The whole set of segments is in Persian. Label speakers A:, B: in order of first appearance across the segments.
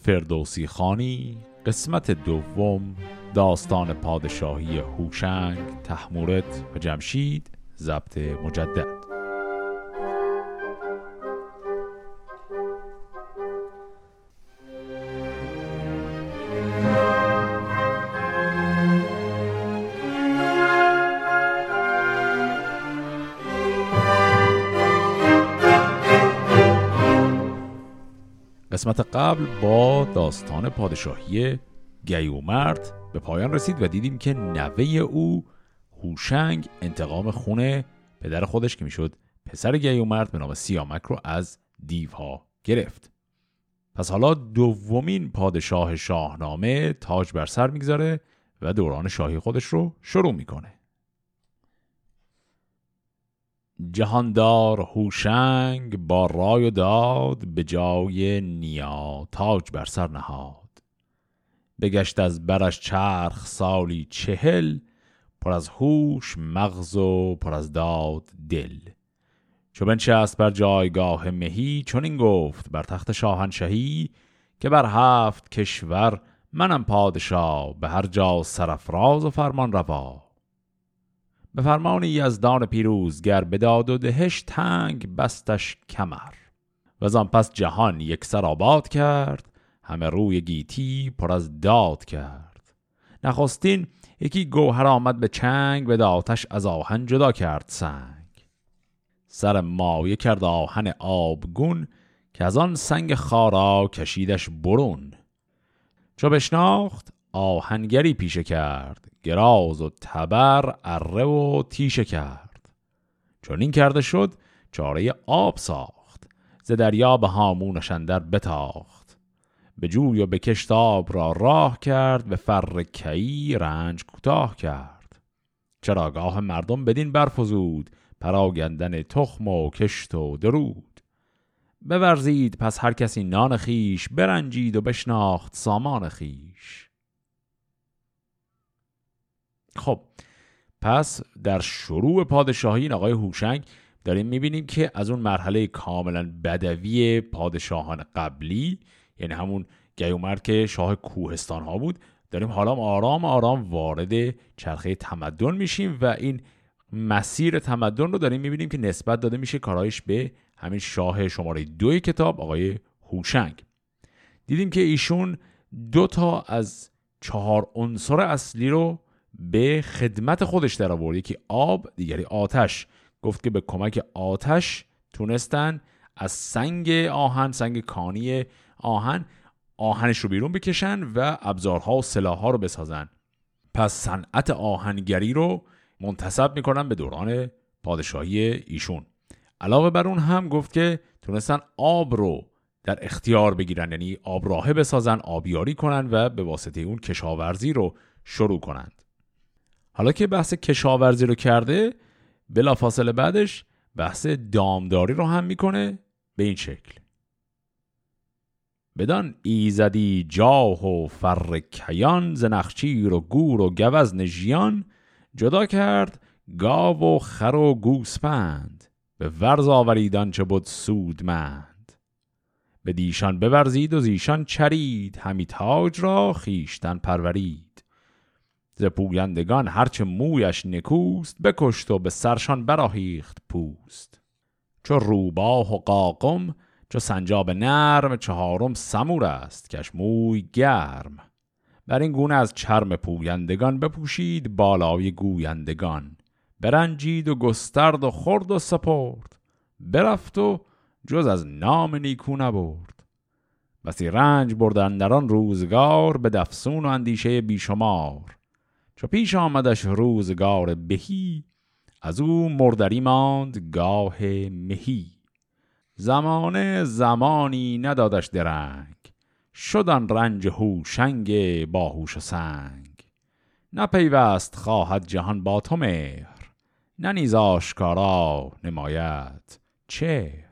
A: فردوسی خانی قسمت دوم داستان پادشاهی هوشنگ تحمورت و جمشید ضبط مجدد. قبل با داستان پادشاهی گیومرد به پایان رسید و دیدیم که نوه او هوشنگ انتقام خونه پدر خودش که می‌شد پسر گیومرد به نام سیامک رو از دیوها گرفت. پس حالا دومین پادشاه شاهنامه تاج بر سر می‌گذاره و دوران شاهی خودش رو شروع می‌کنه. جهاندار هوشنگ با رای و داد به جای نیا تاج بر سر نهاد. بگشت از برش چرخ سالی چهل پر از هوش مغز و پر از داد دل. چو بنشست بر جایگاه مهی چون این گفت بر تخت شاهنشهی که بر هفت کشور منم پادشاه به هر جا سرفراز و فرمان روا. به فرمان یزدان پیروزگر بداد و دهش تنگ بستش کمر. و آن پس جهان یک سر آباد کرد همه روی گیتی پر از داد کرد. نخستین یکی گوهر آمد به چنگ به داتش از آهن جدا کرد سنگ. سر مایه کرد آهن آبگون که از آن سنگ خارا کشیدش برون. چو بشناخت آهنگری پیشه کرد. گراز و تبر اره و تیشه کرد. چون این کرده شد چاره آب ساخت. ز دریا به هامونش اندر بتاخت. به جوی و به کشت آب را راه کرد به فر کی رنج کوتاه کرد. چراگاه مردم بدین برفزود پراگندن تخم و کشت و درود. بورزید پس هر کسی نان خیش برنجید و بشناخت سامان خیش خب پس در شروع پادشاهی این آقای هوشنگ داریم می‌بینیم که از اون مرحله کاملا بدوی پادشاهان قبلی یعنی همون گیومرد که شاه کوهستان ها بود داریم حالا آرام آرام وارد چرخه تمدن میشیم و این مسیر تمدن رو داریم می‌بینیم که نسبت داده میشه کارایش به همین شاه شماره دوی کتاب آقای هوشنگ. دیدیم که ایشون دو تا از چهار عنصر اصلی رو به خدمت خودش در آورد. یکی آب دیگری آتش. گفت که به کمک آتش تونستن از سنگ آهن سنگ کانی آهن آهنش رو بیرون بکشن و ابزارها و سلاحها رو بسازن. پس صنعت آهنگری رو منتصب می‌کنن به دوران پادشاهی ایشون. علاوه بر اون هم گفت که تونستن آب رو در اختیار بگیرن یعنی آب راهه بسازن آبیاری کنن و به واسطه اون کشاورزی رو شروع کنند حالا که بحث کشاورزی رو کرده بلا فاصله بعدش بحث دامداری رو هم می‌کنه به این شکل. بدان ایزدی جاه و فر کیان ز نخچیر و گور و گوزن ژیان جدا کرد گاو و خر و گوسپند به ورز آوریدان چه بود سودمند. به دیشان بورزید و زیشان چرید همی تاج را خیشتن پرورید. ز پویندگان هرچه مویش نکوست بکشت و به سرشان براهیخت پوست. چو روباه و قاقم چو سنجاب نرم چهارم سمور است کش موی گرم. بر این گونه از چرم پویندگان بپوشید بالای گویندگان. برنجید و گسترد و خورد و سپرد. برفت و جز از نام نیکو نبرد. بسی رنج بردن در آن روزگار به دفسون و اندیشه بیشمار. چو پیش آمدش روزگار بهی از او مردری ماند گاه مهی. زمانه زمانی ندادش درنگ شدن رنج هوشنگ باهوش و سنگ. نپیوست خواهد جهان با تو مهر نه نیز آشکارا نماید چهر.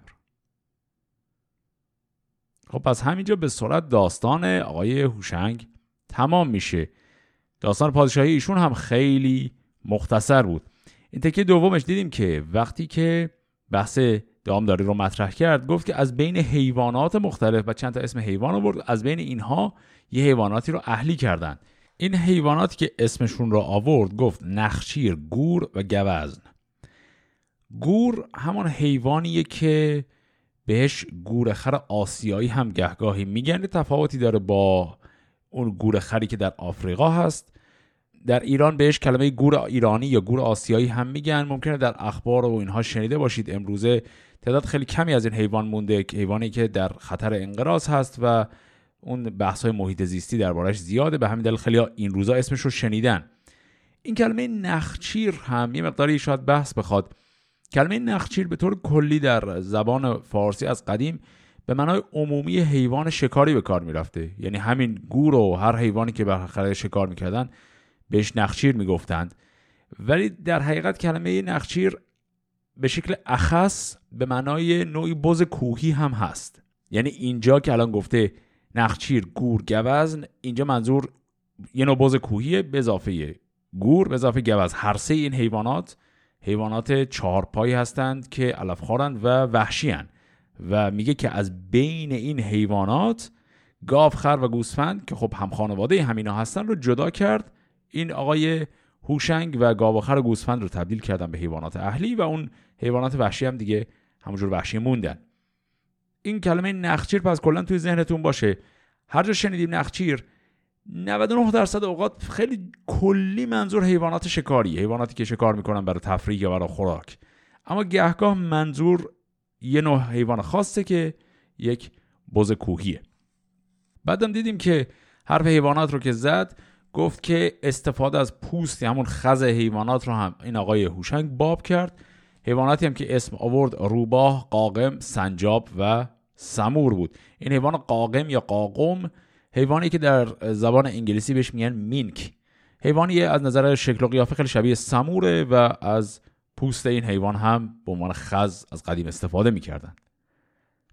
A: خب پس همینجا به سرعت داستان آقای هوشنگ تمام میشه. داستان پادشاهی ایشون هم خیلی مختصر بود. این تکه دومش دیدیم که وقتی که بحث دامداری رو مطرح کرد گفت که از بین حیوانات مختلف و چند تا اسم حیوان آورد از بین اینها یه حیواناتی رو اهلی کردن این حیواناتی که اسمشون رو آورد گفت نخچیر گور و گوزن. گور همون حیوانیه که بهش گورخر آسیایی هم گهگاهی میگن تفاوتی داره با اون گورخری که در آفریقا هست در ایران بهش کلمه گور ایرانی یا گور آسیایی هم میگن. ممکنه در اخبار و اینها شنیده باشید. امروزه تعداد خیلی کمی از این حیوان مونده حیوانی که در خطر انقراض هست و اون بحث های محیط زیستی دربارش زیاده. به همین دلیل خیلی این روزا اسمش رو شنیدن. این کلمه نخچیر هم یه مقداری شاید بحث بخواد. کلمه نخچیر به طور کلی در زبان فارسی از قدیم به معنای عمومی حیوان شکاری به کار می‌رفته. یعنی همین گور و هر حیوانی که بالاخره شکار می‌کردن بهش نخچیر می‌گفتند. ولی در حقیقت کلمه نخچیر به شکل اخص به معنای نوعی بز کوهی هم هست. یعنی اینجا که الان گفته نخچیر گور گوزن اینجا منظور یه نوع بز کوهی به اضافه گور به اضافه گوز. هر سه این حیوانات حیوانات چهارپایی هستند که علفخوارند و وحشیان و میگه که از بین این حیوانات گاو خر و گوسفند که خب هم خانواده همینا هستن رو جدا کرد. این آقای هوشنگ و گاو خر و گوسفند رو تبدیل کردن به حیوانات اهلی و اون حیوانات وحشی هم دیگه همونجور وحشی موندن. این کلمه نخچیر پس کلا توی ذهنتون باشه. هر جا شنیدیم نخچیر 99 درصد اوقات خیلی کلی منظور حیوانات شکاری حیواناتی که شکار می‌کنن برای تفریح یا برای خوراک. اما گهگاه منظور یه نوع حیوان خاصه که یک بز کوهیه. بعدم دیدیم که حرف حیوانات رو که زد گفت که استفاده از پوست همون خز حیوانات رو هم این آقای هوشنگ باب کرد. حیواناتی هم که اسم آورد روباه، قاقم، سنجاب و سمور بود. این حیوان قاقم یا قاقم حیوانی که در زبان انگلیسی بهش میگن مینک. حیوانی از نظر شکل و قیافه خیلی شبیه سموره و از پوست این حیوان هم به عنوان خز از قدیم استفاده می‌کردن.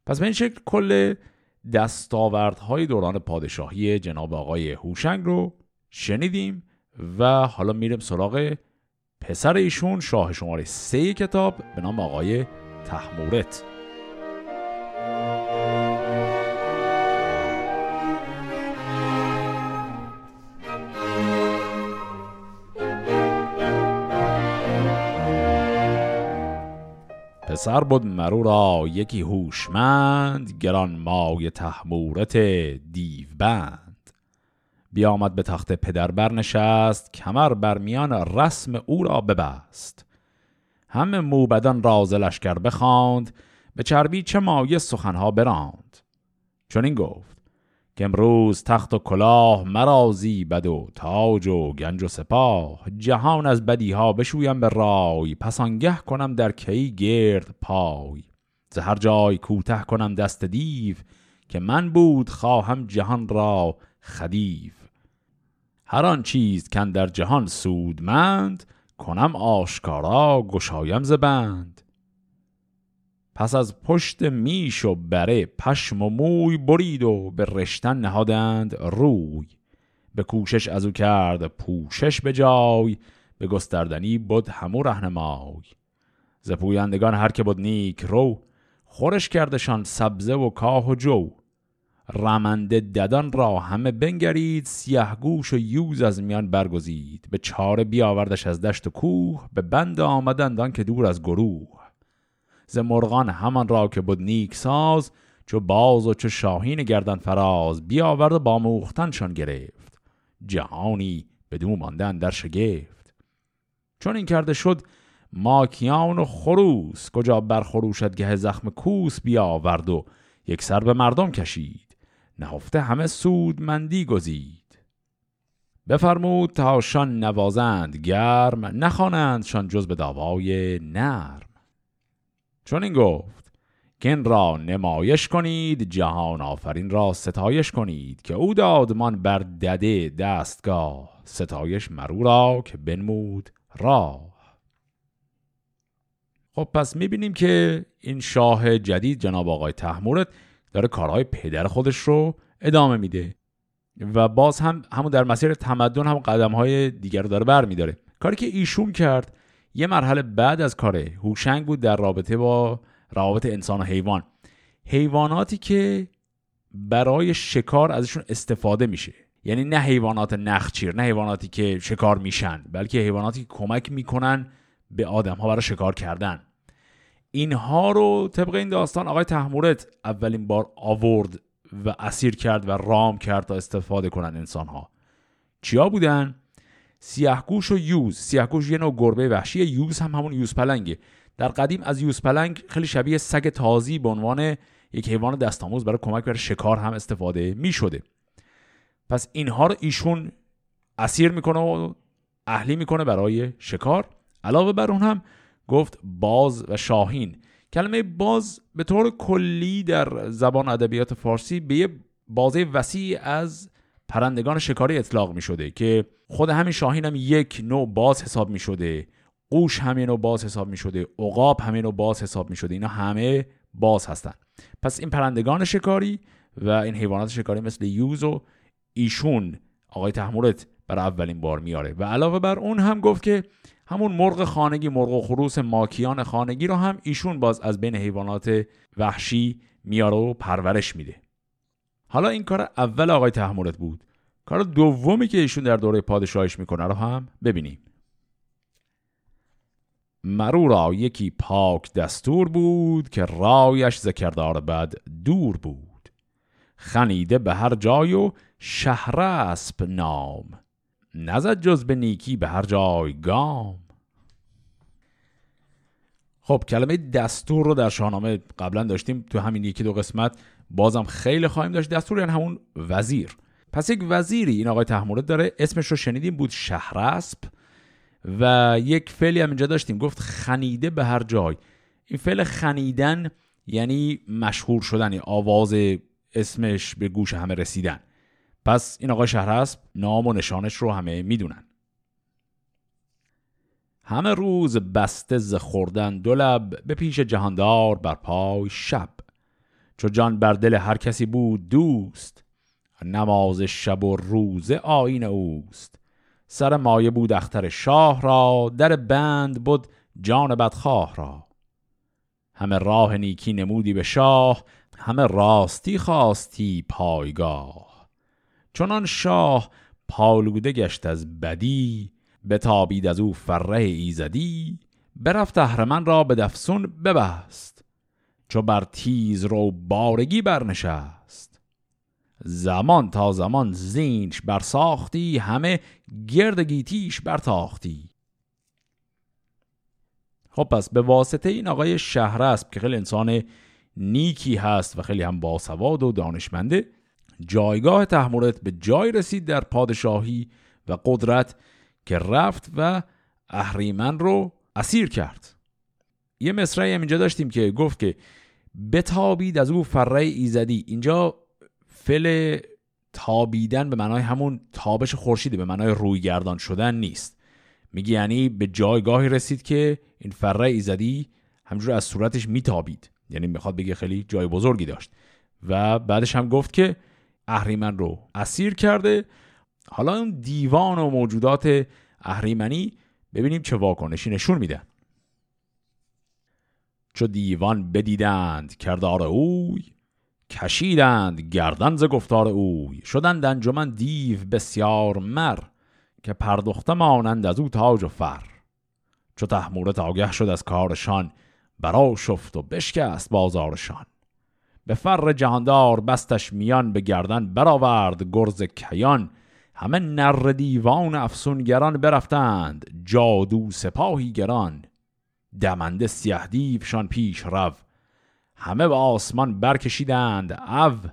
A: پس به این شکل کل دستاوردهای دوران پادشاهی جناب آقای هوشنگ رو شنیدیم و حالا میریم سراغ پسر ایشون شاه شماره سه کتاب به نام آقای تحمورت. پسر بود مرو را یکی هوشمند گران مای تحمورت دیو بند بیامد به تخت پدر برنشست کمر بر میان رسم او را ببست. همه موبدان راز لشکر بخواند به چربی چه مایه سخنها براند. چون این گفت که امروز تخت و کلاه مرازی بد و تاج و گنج و سپاه. جهان از بدی ها بشویم به رای پس آنگه کنم در کی گرد پای. ز هر جای کوته کنم دست دیو که من بود خواهم جهان را خدیو. هر آن چیز کن در جهان سودمند کنم آشکارا گشایم زبند پس از پشت میش و بره پشم و موی برید و به رشتن نهادند روی. به کوشش از او کرد پوشش به جای به گستردنی بود همو رهنمای. ز پویندگان هر که بود نیک رو خورش کردشان سبزه و کاه و جو. رمنده ددان را همه بنگرید سیه گوش و یوز از میان برگزید. به چاره بیاوردش از دشت و کوه به بند آمدند که دور از گروه. ز مرغان همان را که بود نیک ساز چو باز و چو شاهین گردن فراز بیاورد و با موختنشان گرفت. جهانی بدو ماندن در شگفت. چون این کرده شد ماکیان و خروس کجا بر گه زخم کوس بیاورد و یک سر به مردم کشید. نهفته همه سودمندی گزید. بفرمود تاشان نوازند گرم نخوانندشان جز به داوای نرم. چون این گفت این را نمایش کنید جهان آفرین را ستایش کنید که او دادمان بر دده دستگاه ستایش مرو را که بنمود راه. خب پس می‌بینیم که این شاه جدید جناب آقای تحمورت داره کارهای پدر خودش رو ادامه میده و باز هم همون در مسیر تمدن هم قدم های دیگر رو داره بر میداره کاری که ایشون کرد یه مرحله بعد از کار هوشنگ بود در رابطه با روابط انسان و حیوان. حیواناتی که برای شکار ازشون استفاده میشه. یعنی نه حیوانات نخچیر نه حیواناتی که شکار میشن بلکه حیواناتی که کمک می‌کنن به آدم ها برای شکار کردن. اینها رو طبق این داستان آقای تحمورت اولین بار آورد و اسیر کرد و رام کرد تا استفاده کنن انسان ها چیا بودن؟ سیاهگوش و یوز. سیاهگوش یه نوع گربه وحشی. یوز هم همون یوز پلنگه. در قدیم از یوز پلنگ خیلی شبیه سگ تازی به عنوان یک حیوان دستآموز برای کمک برای شکار هم استفاده می شده پس اینها رو ایشون اسیر می‌کنه و اهلی می‌کنه برای شکار. علاوه بر اون هم گفت باز و شاهین. کلمه باز به طور کلی در زبان ادبیات فارسی به یه بازه وسیع از پرندگان شکاری اطلاق می شده که خود همین شاهین هم یک نوع باز حساب می شده قوش همین نوع باز حساب می شده عقاب همین نوع باز حساب می شده اینا همه باز هستن. پس این پرندگان شکاری و این حیوانات شکاری مثل یوز و ایشون آقای تحمورت بر اولین بار میاره. و علاوه بر اون هم گفت که همون مرغ خانگی مرغ و خروس ماکیان خانگی رو هم ایشون باز از بین حیوانات وحشی میاره و پرورش میده. حالا این کار اول آقای تحمورت بود. کار دومی که ایشون در دوره پادشاهیش می‌کنه رو هم ببینیم. مرو را یکی پاک دستور بود که رایش ذکردار بد دور بود. خنیده به هر جای و شهرسب نام. نزد جز به نیکی به هر جای گام. خب کلمه دستور رو در شاهنامه قبلا داشتیم تو همین یکی دو قسمت. بازم خیلی خواهیم داشت دستور یعنی همون وزیر. پس یک وزیری این آقای تحمورد داره اسمش رو شنیدیم بود شهرسب و یک فعلی هم اینجا داشتیم گفت خنیده به هر جای. این فعل خنیدن یعنی مشهور شدن یعنی آواز اسمش به گوش همه رسیدن. پس این آقای شهرسب نام و نشانش رو همه می‌دونن. همه روز بسته ز خوردن دو به پیش جهاندار بر پای شب. چو جان بر دل هر کسی بود دوست نماز شب و روز آین اوست. سر مایه بود اختر شاه را در بند بود جان بدخواه را. همه راه نیکی نمودی به شاه همه راستی خواستی پایگاه. چنان شاه پالوده گشت از بدی بتابید از او فره ایزدی. برفت اهرمن را به دفسون ببست. چو بر تیز رو بارگی برنشست. زمان تا زمان زینش برساختی همه گرد گیتیش برتاختی. خب پس به واسطه این آقای شهرسب که خیلی انسان نیکی هست و خیلی هم باسواد و دانشمنده جایگاه تحمورت به جای رسید در پادشاهی و قدرت که رفت و اهریمن رو اسیر کرد. یه مصرعی هم اینجا داشتیم که گفت که بتابید از او فره ایزدی. اینجا فل تابیدن به معنای همون تابش خورشیده به معنای رویگردان شدن نیست. میگه یعنی به جایگاهی رسید که این فره ایزدی همجور از صورتش میتابید. یعنی می‌خواد بگه خیلی جای بزرگی داشت. و بعدش هم گفت که اهریمن رو اسیر کرده. حالا اون دیوان و موجودات اهریمنی ببینیم چه واکنشی نشون میدن. چو دیوان بدیدند کردار اوی کشیدند گردن ز گفتار اوی. شدند انجمن دیو بسیار مر که پردخته مانند از او تاج و فر. چو تحمورت آگه شد از کارشان برا شفت و بشکست بازارشان. به فر جهاندار بستش میان به گردن برآورد گرز کیان. همه نر دیوان افسونگران برفتند جادو سپاهی گران. دمنده سیه دیوشان پیش رو همه به آسمان برکشیدند او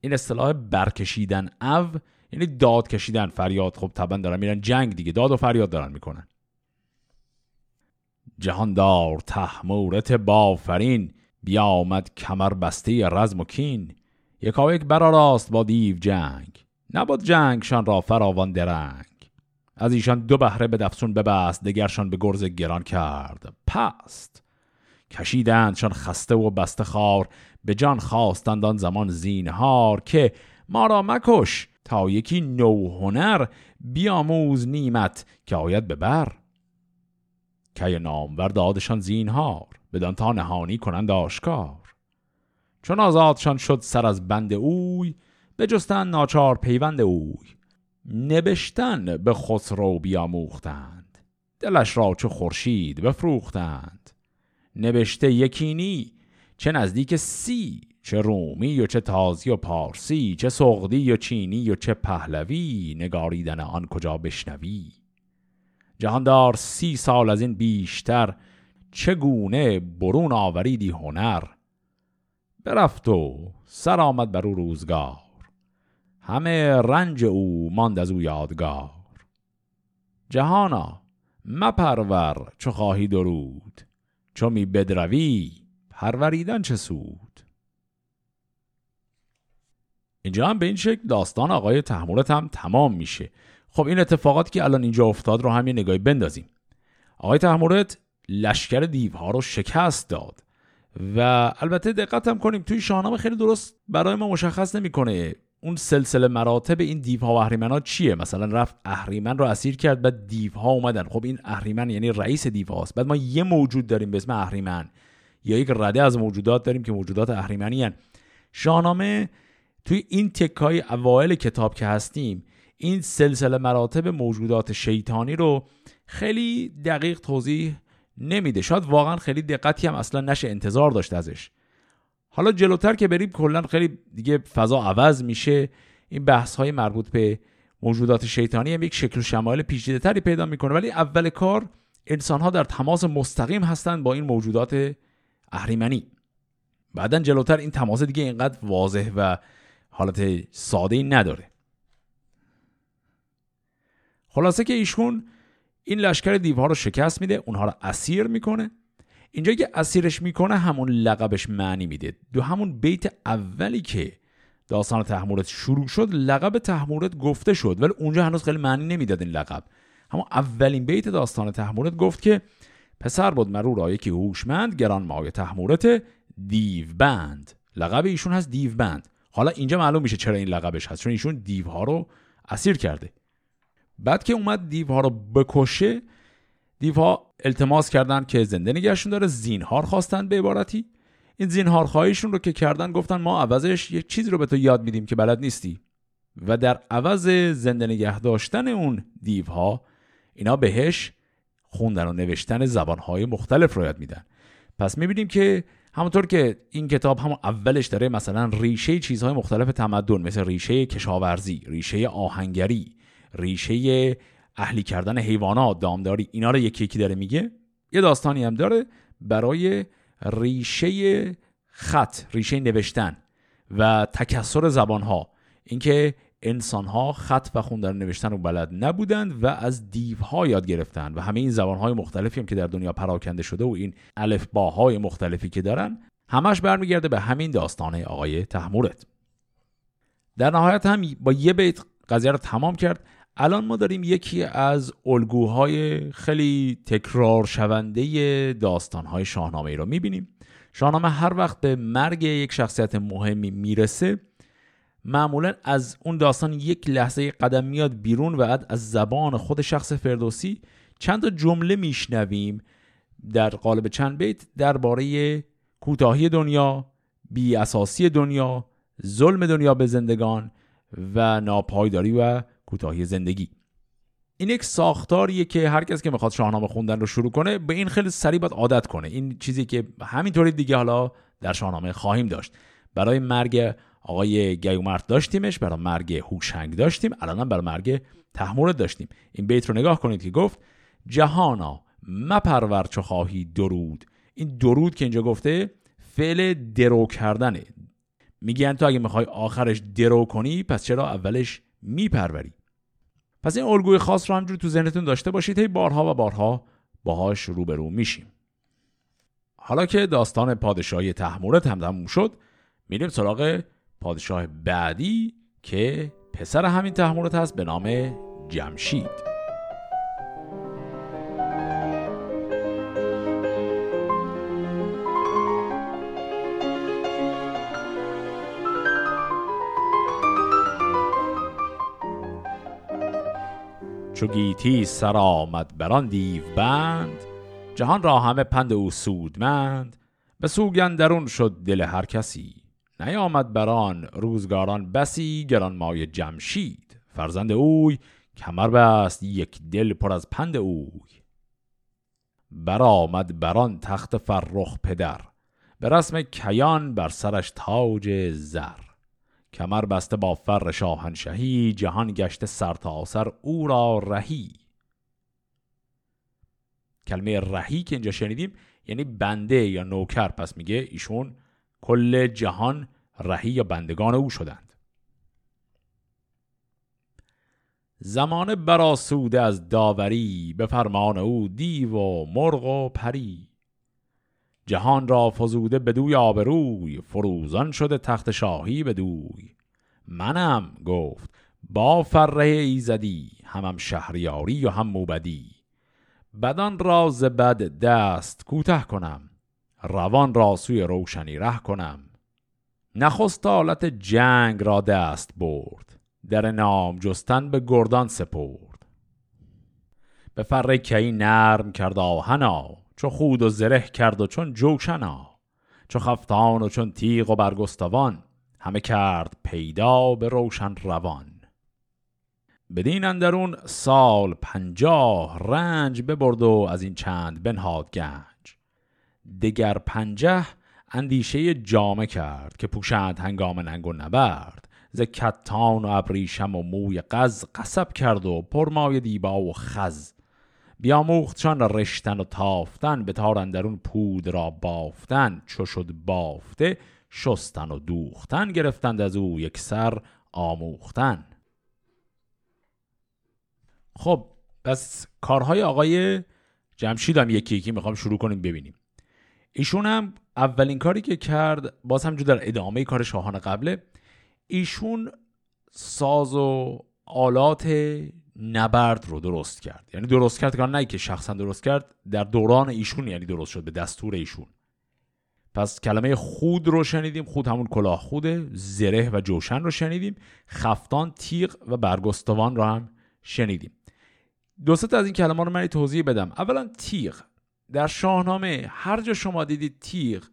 A: این اصطلاح برکشیدن او یعنی داد کشیدن فریاد. خب طبعا دارن میرن جنگ دیگه داد و فریاد دارن می‌کنن. جهاندار تحمورت بافرین بیامد کمر بسته رزم و کین. یکا یک راست با دیو جنگ. نبود جنگشان را فراوان درنگ. از ایشان دو بهره به دفسون ببست دگرشان به گرز گران کرد. پست. کشیدندشان خسته و بسته خار به جان خواستند آن زمان زینهار که ما را مکش تا یکی نو هنر بیاموز نیمت که آید ببر که نامور دادشان زینهار بدان تا نهانی کنند آشکار. چون آزادشان شد سر از بند اوی جستن ناچار پیوند اوی. نبشتن به خسرو بیاموختند. دلش را چه خورشید بفروختند. نبشته یکینی چه نزدیک سی چه رومی و چه تازی و پارسی چه سغدی و چینی و چه پهلوی نگاریدن آن کجا بشنوی؟ جهاندار سی سال از این بیشتر چگونه برون آوریدی هنر؟ برفت و سر آمد بر او روزگار. همه رنج او ماند از او یادگار. جهانا مپرور چو خواهی درود. چو می بدروی پروریدن چه سود؟ اینجا هم به این شکل داستان آقای تحمورت هم تمام میشه. خب این اتفاقات که الان اینجا افتاد رو هم یه نگاهی بندازیم. آقای تحمورت لشکر دیوها رو شکست داد و البته دقت هم کنیم توی شاهنامه خیلی درست برای ما مشخص نمی‌کنه. اون سلسله مراتب این دیوها و اهریمن چیه؟ مثلا رفت اهریمن رو اسیر کرد بعد دیوها اومدن. خب این اهریمن یعنی رئیس دیوهاست. بعد ما یه موجود داریم به اسم اهریمن. یا یک رده از موجودات داریم که موجودات اهریمنی هن. شاهنامه توی این تکای اوایل کتاب که هستیم این سلسله مراتب موجودات شیطانی رو خیلی دقیق توضیح نمیده. شاید واقعا خیلی دقتی هم اصلا نشه انتظار داشت ازش. حالا جلوتر که بریم کلا خیلی دیگه فضا عوض میشه. این بحث های مربوط به موجودات شیطانی هم یک شکل و شمایل پیچیده تری پیدا می‌کنه. ولی اول کار انسان ها در تماس مستقیم هستند با این موجودات اهریمنی. بعدا جلوتر این تماس دیگه اینقدر واضح و حالت ساده نداره. خلاصه که ایشون این لشکر دیوها رو شکست میده اونها رو اسیر می‌کنه. اینجا که اسیرش می‌کنه همون لقبش معنی میده. دو همون بیت اولی که داستان تحمورت شروع شد لقب تحمورت گفته شد ولی اونجا هنوز خیلی معنی نمی‌داد این لقب. همون اولین بیت داستان تحمورت گفت که پسر بود مرو را یکی هوشمند گران مای تحمورت دیو بند لقب ایشون هست دیو بند حالا اینجا معلوم میشه چرا این لقبش هست چون ایشون دیوها رو اسیر کرده. بعد که اومد دیوها رو بکشه دیوها التماس کردن که زنده نگهشون داره زینهار خواستن به عبارتی. این زینهار خواهیشون رو که کردن گفتن ما عوضش یک چیزی رو به تو یاد میدیم که بلد نیستی. و در عوض زنده نگه داشتن اون دیوها اینا بهش خوندن و نوشتن زبانهای مختلف رو یاد میدن. پس می‌بینیم که همونطور که این کتاب هم اولش داره مثلا ریشه چیزهای مختلف تمدن مثل ریشه کشاورزی ریشه آهنگری ریشه اهلی کردن حیوانات دامداری اینا رو یکی یکی داره میگه. یه داستانی هم داره برای ریشه خط ریشه نوشتن و تکسر زبانها. اینکه انسانها خط و خوندن نوشتن رو بلد نبودند و از دیوها یاد گرفتن و همه این زبانهای مختلفی هم که در دنیا پراکنده شده و این الفباهای مختلفی که دارن همش برمیگرده به همین داستانه آقای تحمورت. در نهایت هم با یه بیت قضیه رو تمام کرد. الان ما داریم یکی از الگوهای خیلی تکرار شونده داستانهای شاهنامه ای رو می‌بینیم. شاهنامه هر وقت به مرگ یک شخصیت مهمی می‌رسه معمولا از اون داستان یک لحظه قدم میاد بیرون و بعد از زبان خود شخص فردوسی چند تا جمله میشنویم. در قالب چند بیت درباره کوتاهی دنیا بی اساسی دنیا ظلم دنیا به زندگان و ناپایداری و کوتاهی زندگی. این یک ساختاریه که هر کس که می‌خواد شاهنامه خوندن رو شروع کنه به این خیلی سریع باید عادت کنه. این چیزی که همینطوری دیگه حالا در شاهنامه خواهیم داشت. برای مرگ آقای گیومرت داشتیمش برای مرگ هوشنگ داشتیم الان برای مرگ تحمورت داشتیم. این بیت رو نگاه کنید که گفت جهانا مپرور چو خواهی درود. این درود که اینجا گفته فعل درو کردنه. میگن تو اگه می‌خوای آخرش درو کنی پس چرا اولش میپروری؟ پس این الگوی خاص رو همجور تو ذهنتون داشته باشید هی بارها و بارها باهاش روبرو میشیم. حالا که داستان پادشاهی تحمورت هم تموم شد میریم سراغ پادشاه بعدی که پسر همین تحمورت هست به نام جمشید. چو گیتی سر آمد بران دیو بند جهان را همه پند او سودمند به درون شد دل هر کسی نیامد بران روزگاران بسی گران مای جمشید. فرزند اوی کمر بست یک دل پر از پند اوی. برآمد بران تخت فرخ پدر به رسم کیان بر سرش تاج زر. کمر بسته با فر شاهنشهی جهان گشته سرتاسر او را رهی. کلمه رهی که اینجا شنیدیم یعنی بنده یا نوکر پس میگه ایشون کل جهان رهی یا بندگان او شدند. زمان براسوده از داوری به فرمان او دیو و مرغ و پری. جهان را فزوده بدوی آبروی فروزان شده تخت شاهی بدوی منم گفت با فره ایزدی همم شهریاری و هم موبدی. بدان راز بد دست کوته کنم روان را سوی روشنی ره کنم. نخست حالت جنگ را دست برد در نام جستن به گردان سپرد. به فره کی نرم کرد آهنا چو خود و زره کرد و چون جوشنا چو خفتان و چون تیغ و برگستوان همه کرد پیدا به روشن روان. بدین اندرون سال پنجاه رنج ببرد و از این چند بنهاد گنج. دگر پنجه اندیشه جامه کرد که پوشند هنگام ننگ و نبرد. ز کتان و ابریشم و موی قز قصب کرد و پرمای دیبا و خز بیاموختشان رشتن و تافتن به تار درون پود را بافتن. چو شد بافته شستن و دوختن گرفتند از او یک سر آموختن. خب پس کارهای آقای جمشید هم یکی یکی می‌خوام شروع کنیم ببینیم. ایشون هم اولین کاری که کرد باز هم در ادامه کار شاهان قبله ایشون ساز و آلات نبرد رو درست کرد. یعنی درست کرد که نه که شخصا درست کرد در دوران ایشون یعنی درست شد به دستور ایشون. پس کلمه خود رو شنیدیم خود همون کلاه خوده زره و جوشن رو شنیدیم خفتان تیغ و برگستوان رو هم شنیدیم. دو از این کلمه رو من توضیح بدم. اولا تیغ. در شاهنامه هر جا شما دیدید تیغ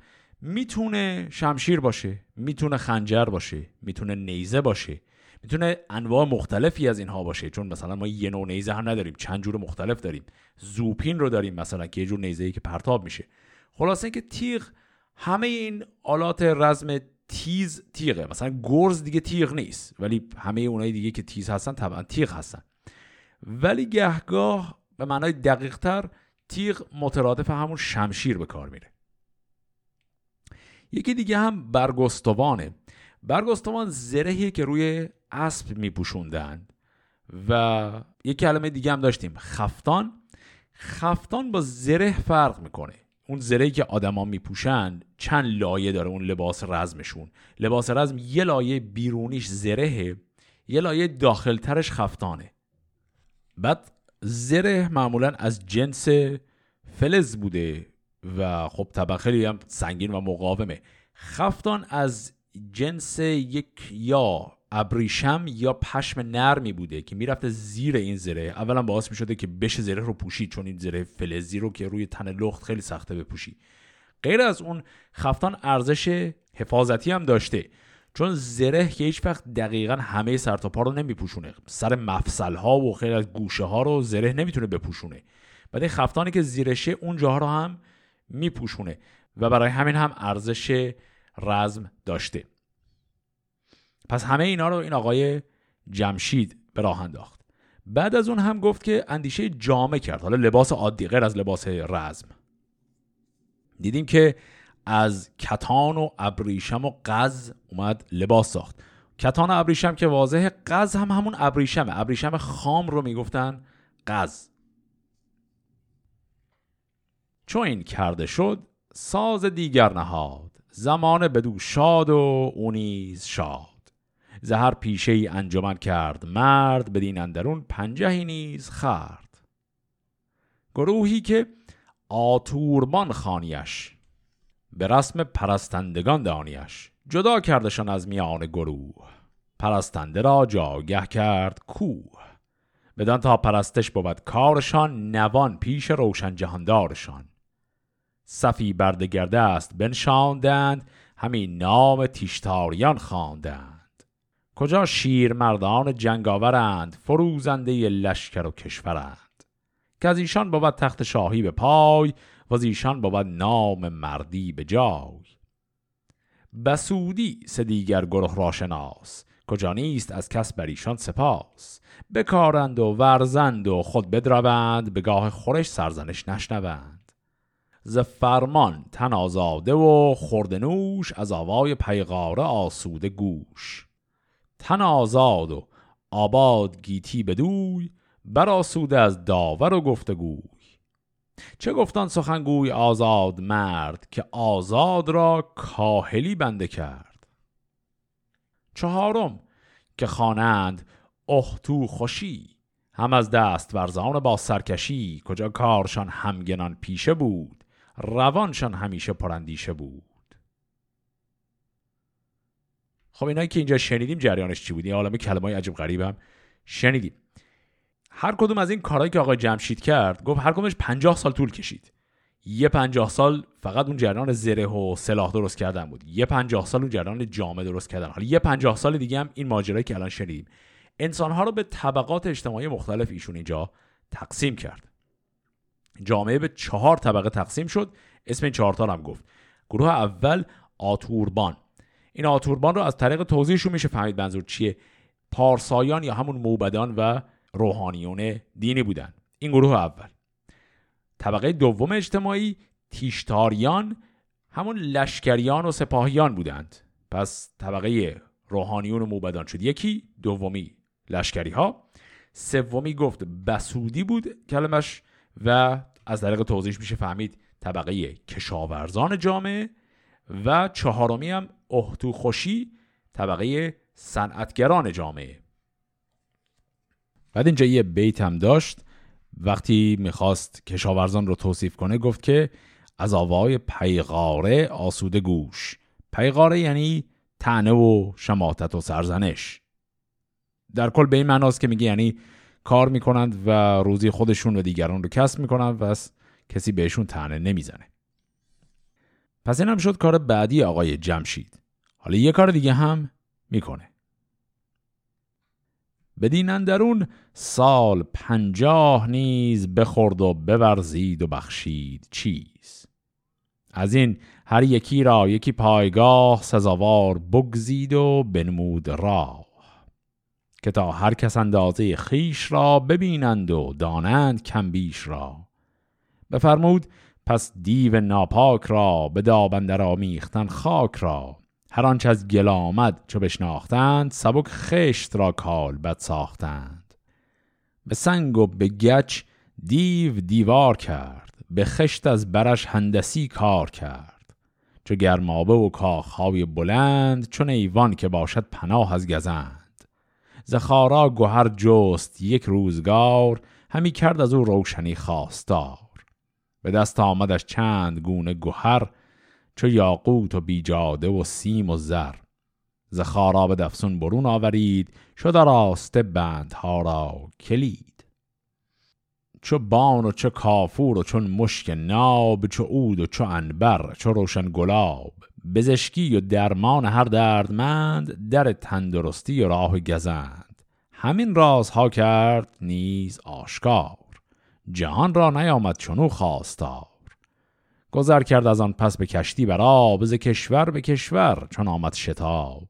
A: می‌تونه شمشیر باشه می‌تونه خنجر باشه می‌تونه نیزه باشه. می‌تونه انواع مختلفی از اینها باشه چون مثلا ما یه نوع نیزه هم نداریم چند جور مختلف داریم. زوپین رو داریم مثلا که یه جور نیزه ای که پرتاب میشه. خلاصه اینکه تیغ همه این آلات رزم تیز تیغه. مثلا گرز دیگه تیغ نیست ولی همه اونایی دیگه که تیز هستن طبعا تیغ هستن. ولی گهگاه به معنای دقیق تر تیغ مترادف همون شمشیر به کار میره. یکی دیگه هم برگستوانه. برگستوان زرهی که روی اسب میپوشوندند و یک کلمه دیگه هم داشتیم خفتان. خفتان با زره فرق می‌کنه. اون زرهی که آدما میپوشند چند لایه داره اون لباس رزمشون. لباس رزم یه لایه بیرونیش زرهه یه لایه داخلترش خفتانه. بعد زره معمولا از جنس فلز بوده و خب طبعا خیلی هم سنگین و مقاومه. خفتان از جنس یک یا ابریشم یا پشم نرمی بوده که می‌رفته زیر این زره. اولا باعث می‌شده که بشه زره رو پوشید چون این زره فلزی رو که روی تن لخت خیلی سخته بپوشی. غیر از اون خفتان ارزش حفاظتی هم داشته. چون زره که هیچ وقت دقیقا همه سر تا پا رو نمیپوشونه. سر مفصل ها و خیلی از گوشه ها رو زره نمی‌تونه بپوشونه. بعد این خفتانی که زیرشه اون جاها رو هم میپوشونه. و برای همین هم ارزش رزم داشته. پس همه اینا رو این آقای جمشید به راه انداخت. بعد از اون هم گفت که اندیشه جامه کرد. حالا لباس عادی غیر از لباس رزم. دیدیم که از کتان و ابریشم و قز اومد لباس ساخت. کتان و ابریشم که واضحه قز هم همون ابریشمه. ابریشم خام رو می‌گفتن قز. چون این کرده شد ساز دیگر نهاد. زمان بدو شاد و اونیز شاد. زهر پیشه ای انجمن کرد. مرد بدین اندرون پنجهی نیز خرد گروهی که آتوربان خانیش به رسم پرستندگان دانیش جدا کردشان از میان گروه. پرستنده را جاگه کرد کوه. بدان تا پرستش بود کارشان نوان پیش روشن جهاندارشان. صفی بردگرده است بنشاندند همین نام تیشتاریان خواندند. کجا شیر مردان جنگاورند فروزنده لشکر و کشورند. که از ایشان بود تخت شاهی به پای و از ایشان بود نام مردی به جای. بسودی سه دیگر گروه را شناس کجا نیست از کس بر ایشان سپاس. بکارند و ورزند و خود بدروند به گاه خورش سرزنش نشنوند. ز فرمان تن آزاده و خوردنوش از آوای پیغاره آسوده گوش. تن آزاد و آباد گیتی بدوی بر آسوده از داور و گفتگوی. چه گفتان سخنگوی آزاد مرد که آزاد را کاهلی بنده کرد؟ چهارم که خوانند اختو خوشی. هم از دست ورزان با سرکشی. کجا کارشان همگنان پیشه بود؟ روانشان همیشه پرندیشه بود. خب اینایی که اینجا شنیدیم جریانش چی بود؟ این عالم کلمه عجب غریبم. شنیدیم. هر کدوم از این کارهایی که آقای جمشید کرد گفت هر کدومش پنجاه سال طول کشید. یه پنجاه سال فقط اون جریان زره و سلاح درست کردن بود. یه پنجاه سال اون جریان جامعه درست کردن. حالا یه پنجاه سال دیگه هم این ماجرایی که الان شنیدیم. انسانها رو به طبقات اجتماعی مختلف ایشون اینجا تقسیم کرد. جامعه به چهار طبقه تقسیم شد. اسم این چهار هم گفت. گروه اول آتوربان. این آتوربان رو از طریق توضیحشون میشه فهمید منظور چیه. پارسایان یا همون موبدان و روحانیون دینی بودن. این گروه اول. طبقه دوم اجتماعی تیشتاریان همون لشکریان و سپاهیان بودند. پس طبقه روحانیون و موبدان شد. یکی دومی لشکری ها سومی گفت بسودی بود کلمش و از طریق توضیح میشه فهمید طبقه کشاورزان جامعه و چهارمی هم احتو خوشی طبقه صنعتگران جامعه. بعد اینجا یه بیت هم داشت. وقتی می‌خواست کشاورزان رو توصیف کنه گفت که از آوای پیغاره آسوده گوش. پیغاره یعنی تنه و شماتت و سرزنش. در کل به این معناست که میگه یعنی کار می‌کنند و روزی خودشون و دیگران رو کسب می‌کنند و کسی بهشون تنه نمی‌زنه. پس این هم شد کار بعدی آقای جمشید. حالا یه کار دیگه هم می‌کنه. بدین اندرون سال پنجاه نیز بخورد و بورزید و بخشید چیز. از این هر یکی را یکی پایگاه سزاوار بگزید و بنمود راه. که تا هر کس اندازه خیش را ببینند و دانند کم بیش را. بفرمود پس دیو ناپاک را به دابندر آمیختن خاک را. هر آنچه از گل آمد چو بشناختند سبک خشت را کال بد ساختند. به سنگ و به گچ دیو دیوار کرد به خشت از برش هندسی کار کرد. چو گرمابه و کاخهای بلند چون ایوان که باشد پناه از گزند. زخارا گوهر جست یک روزگار همی کرد از او روشنی خواستار. به دست آمدش چند گونه گوهر چو یاقوت و بیجاده و سیم و زر. ز خاراب دفسون برون آورید شد راسته بندها را کلید. چو بان و چو کافور و چون مشک ناب چو عود و چو انبر چو روشن گلاب. بزشکی و درمان هر دردمند در تندرستی و راه گزند. همین رازها کرد نیز آشکار. جهان را نیامد چونو خواستار. گذر کرد از آن پس به کشتی بر آب ز کشور به کشور چون آمد شتاب.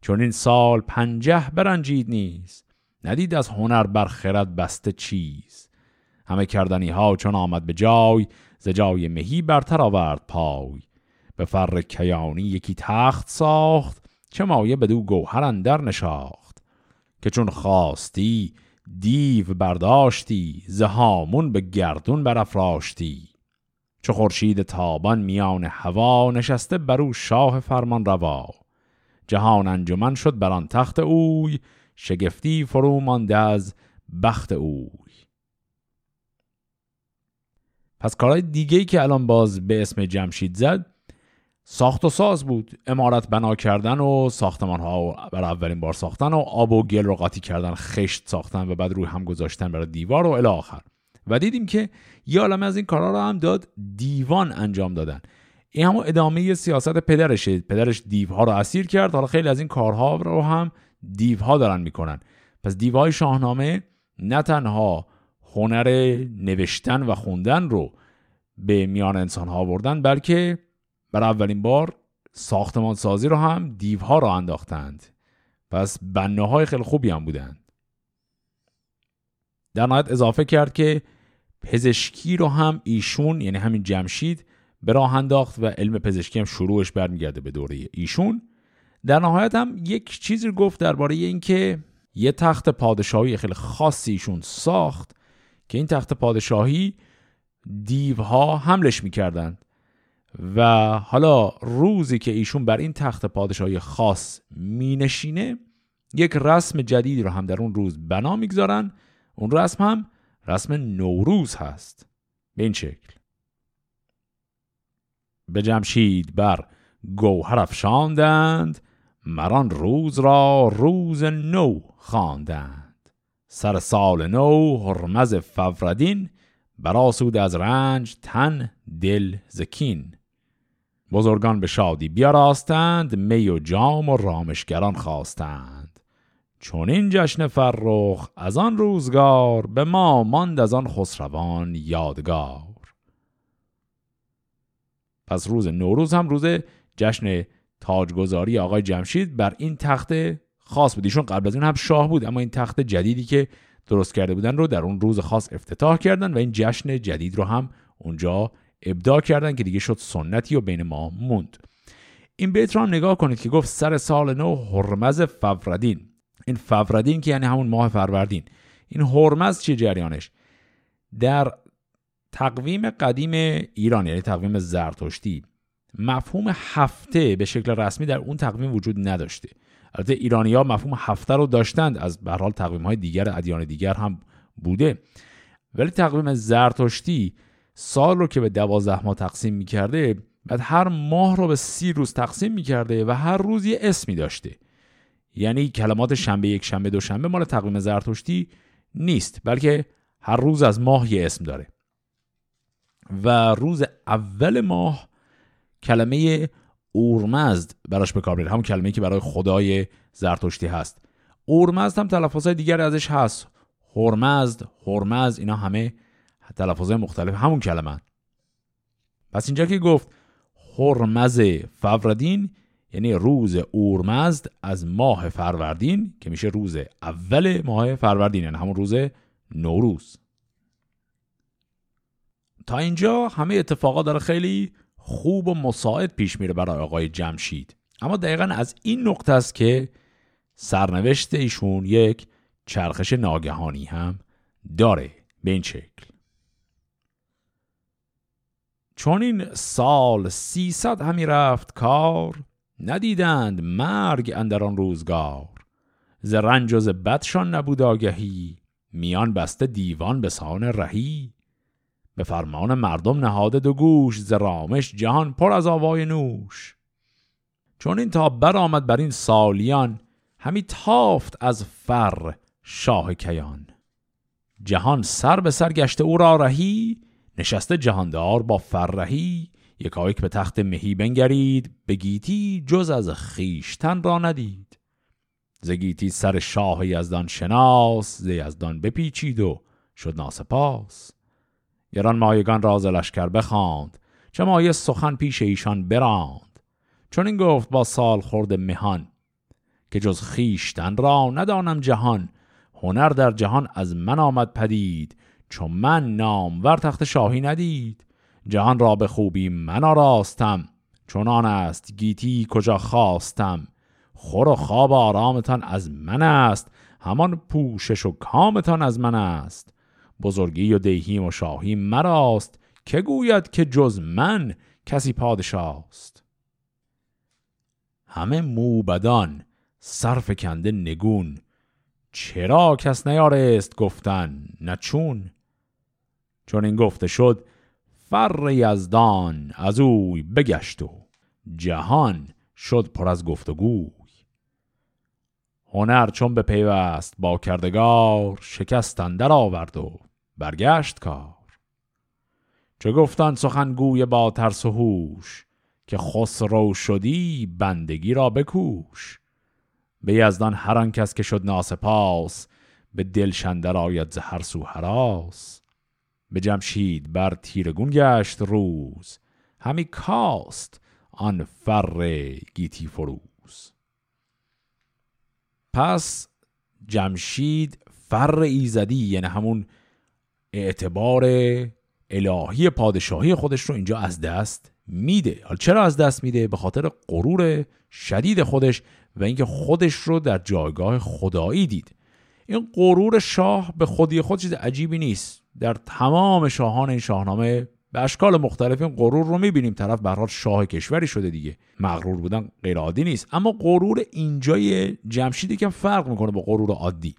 A: چون این سال پنجه برنجید نیست ندید از هنر بر خرد بسته چیز. همه کردنی ها چون آمد به جای ز جای مهی برتر آورد پای. به فر کیانی یکی تخت ساخت چه مایه بدو گوهر اندر نشاخت. که چون خواستی دیو برداشتی زهامون به گردون برافراشتی. چو خورشید تابان میان هوا نشسته بر او شاه فرمان روا جهان انجمن شد بر آن تخت اوی شگفتی فرو مانده از بخت اوی. پس کارهای دیگه که الان باز به اسم جمشید زد ساخت و ساز بود. امارت بنا کردن و ساختمان ها برای اولین بار ساختن و آب و گل رو قاطی کردن خشت ساختن و بعد روی هم گذاشتن برای دیوار و الی آخر. و دیدیم که یه عالمه از این کارها رو هم داد دیوان انجام دادن. این همون ادامه سیاست پدرشه. پدرش دیوها رو اسیر کرد. حالا خیلی از این کارها رو هم دیوها دارن می‌کنن. پس دیوهای شاهنامه نه تنها هنر نوشتن و خوندن رو به میان انسان ها بردن بلکه برای اولین بار ساختمان سازی رو هم دیوها رو انداختند. پس بنه های خیلی خوبی هم بودند. در نهایت اضافه کرد که پزشکی رو هم ایشون یعنی همین جمشید به راه انداخت و علم پزشکی هم شروعش برمیگرده به دوره ایشون. در نهایت هم یک چیزی گفت درباره اینکه یه تخت پادشاهی خیلی خاصی ایشون ساخت که این تخت پادشاهی دیوها حملش می‌کردند. و حالا روزی که ایشون بر این تخت پادشاهی خاص مینشینه یک رسم جدیدی رو هم در اون روز بنا می‌گذارن. اون رسم هم رسم نوروز هست. به این شکل. به جمشید بر گوهر افشاندند مران روز را روز نو خواندند. سر سال نو هرمز فوردین براسود از رنج تن دل زکین بزرگان به شادی بیاراستند می و جام و رامشگران خواستند. چون این جشن فرخ از آن روزگار به ما ماند از آن خسروان یادگار. پس روز نوروز هم روز جشن تاجگذاری آقای جمشید بر این تخت خاص بود. ایشون قبل از اون هم شاه بود اما این تخت جدیدی که درست کرده بودن رو در اون روز خاص افتتاح کردن و این جشن جدید رو هم اونجا ابداع کردن که دیگه شد سنتی و بین ما موند. این بیت رو نگاه کنید که گفت سر سال نو هرمز فوردین این فوردین که یعنی همون ماه فروردین. این هرمز چی جریانش؟ در تقویم قدیم ایران یعنی تقویم زرتشتی مفهوم هفته به شکل رسمی در اون تقویم وجود نداشته. البته ایرانی ها مفهوم هفته رو داشتند از به تقویم های دیگر ادیان دیگر هم بوده. ولی تقویم زرتشتی سال رو که به دوازده ماه تقسیم می‌کرده بعد هر ماه رو به سی روز تقسیم می‌کرده و هر روز یه اسمی داشته. یعنی کلمات شنبه یک شنبه دو شنبه مال تقویم زرتشتی نیست بلکه هر روز از ماه یه اسم داره. و روز اول ماه کلمه اورمزد براش به کار همون کلمه که برای خدای زرتشتی هست. اورمزد هم تلفظهای دیگر ازش هست. هرمزد هرمز اینا همه تلفظهای مختلف همون کلمه. پس اینجا که گفت هرمز فوردین یعنی روز اورمزد از ماه فروردین که میشه روز اول ماه فروردین یعنی همون روز نوروز. تا اینجا همه اتفاقات داره خیلی خوب و مساعد پیش میره برای آقای جمشید. اما دقیقا از این نقطه است که سرنوشت ایشون یک چرخش ناگهانی هم داره. به این شکل. چون این سال سیصد همی رفت کار ندیدند مرگ اندر آن روزگار. ز رنج و ز بدشان نبود آگهی میان بسته دیوان به سان رهی. به فرمان مردم نهاده دو گوش ز رامش جهان پر از آوای نوش. چون این تا برآمد بر این سالیان همی تافت از فر شاه کیان. جهان سر به سر گشته او را رهی نشسته جهاندار با فرهی یکایک به تخت مهی بنگرید به گیتی جز از خیشتن را ندید. ز گیتی سر شاه یزدان شناس ز یزدان بپیچید و شد ناسپاس. گران مایگان راز لشکر بخواند چه مایه سخن پیش ایشان براند. چون این گفت با سال خورد مهان که جز خیشتن را ندانم جهان. هنر در جهان از من آمد پدید چون من نامور تخت شاهی ندید. جهان را به خوبی من آراستم. چونان است گیتی کجا خواستم. خور و خواب آرامتان از من است. همان پوشش و کامتان از من است. بزرگی و دیهیم و شاهی مراست. که گوید که جز من کسی پادشاست؟ همه موبدان صرف کنده نگون. چرا کس نیارست گفتن؟ نچون چون این گفته شد فر یزدان از اوی بگشت و جهان شد پر از گفتگوی. هنر چون به پیوست با کردگار شکستن در آورد و برگشت کار. چه گفتن سخنگوی با ترس و هوش که خسرو شدی بندگی را بکوش. به یزدان هر کس که شد ناسپاس به دلشندر آید ز هر سو حراس به جمشید بر تیرگون گشت روز. همی کاست آن فر گیتی فروز. پس جمشید فر ایزدی یعنی همون اعتبار الهی پادشاهی خودش رو اینجا از دست میده. حالا چرا از دست میده؟ به خاطر غرور شدید خودش و اینکه خودش رو در جایگاه خدایی دید. این غرور شاه به خودی خود چیز عجیبی نیست. در تمام شاهان این شاهنامه به اشکال مختلف این غرور رو می‌بینیم. طرف به شاه کشوری شده دیگه. مغرور بودن غیر عادی نیست. اما غرور اینجای جمشید که فرق می‌کنه با غرور عادی.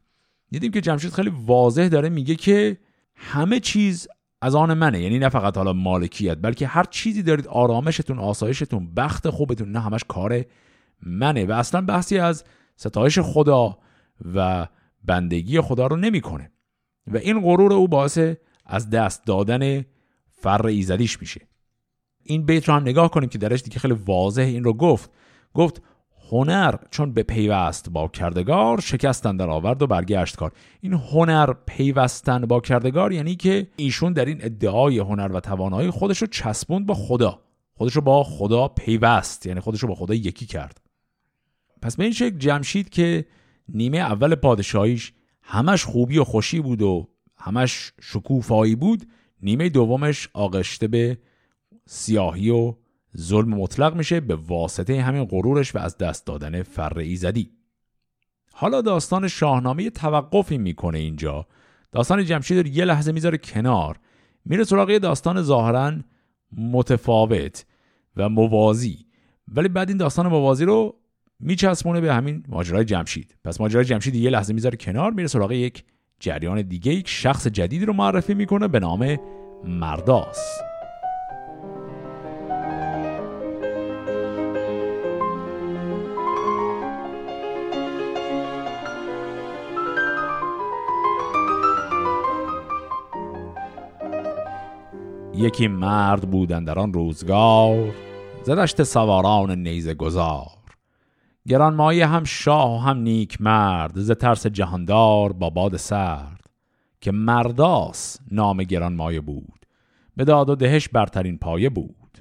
A: دیدیم که جمشید خیلی واضح داره میگه که همه چیز از آن منه. یعنی نه فقط حالا مالکیت بلکه هر چیزی دارید آرامشتون آسایشتون بخت خوبتون نه همش کار منه. و اصلا بحثی از ستایش خدا و بندگی خدا رو نمی‌کنه. و این غرور او باعث از دست دادن فر ایزدیش میشه. این بیت رو هم نگاه کنیم که درش دیگه خیلی واضح این رو گفت. گفت هنر چون به پیوست با کردگار شکستن در آورد و برگشت کار. این هنر پیوستن با کردگار یعنی که ایشون در این ادعای هنر و توانایی خودش رو چسبوند با خدا. خودش رو با خدا پیوست یعنی خودش رو با خدا یکی کرد. پس به این شکل جمشید که نیمه اول پادشاهیش همش خوبی و خوشی بود و همش شکوفایی بود نیمه دومش آغشته به سیاهی و ظلم مطلق میشه به واسطه همین غرورش و از دست دادن فر ایزدی. حالا داستان شاهنامه توقفی می‌کنه اینجا. داستان جمشید رو یه لحظه می‌ذاره کنار. میره سراغ داستان ظاهرا متفاوت و موازی. ولی بعد این داستان موازی رو میچسبونه به همین ماجرای جمشید. پس ماجرای جمشید یه لحظه می‌ذاره کنار میره سراغ یک جریان دیگه یک شخص جدیدی رو معرفی می‌کنه به نام مرداس. یکی مرد بودن در آن روزگار زدشت سواران نیزه گذار. گرانمایه هم شاه و هم نیک مرد ز ترس جهاندار با باد سرد که مرداس نام گرانمایه بود به داد و دهش برترین پایه بود.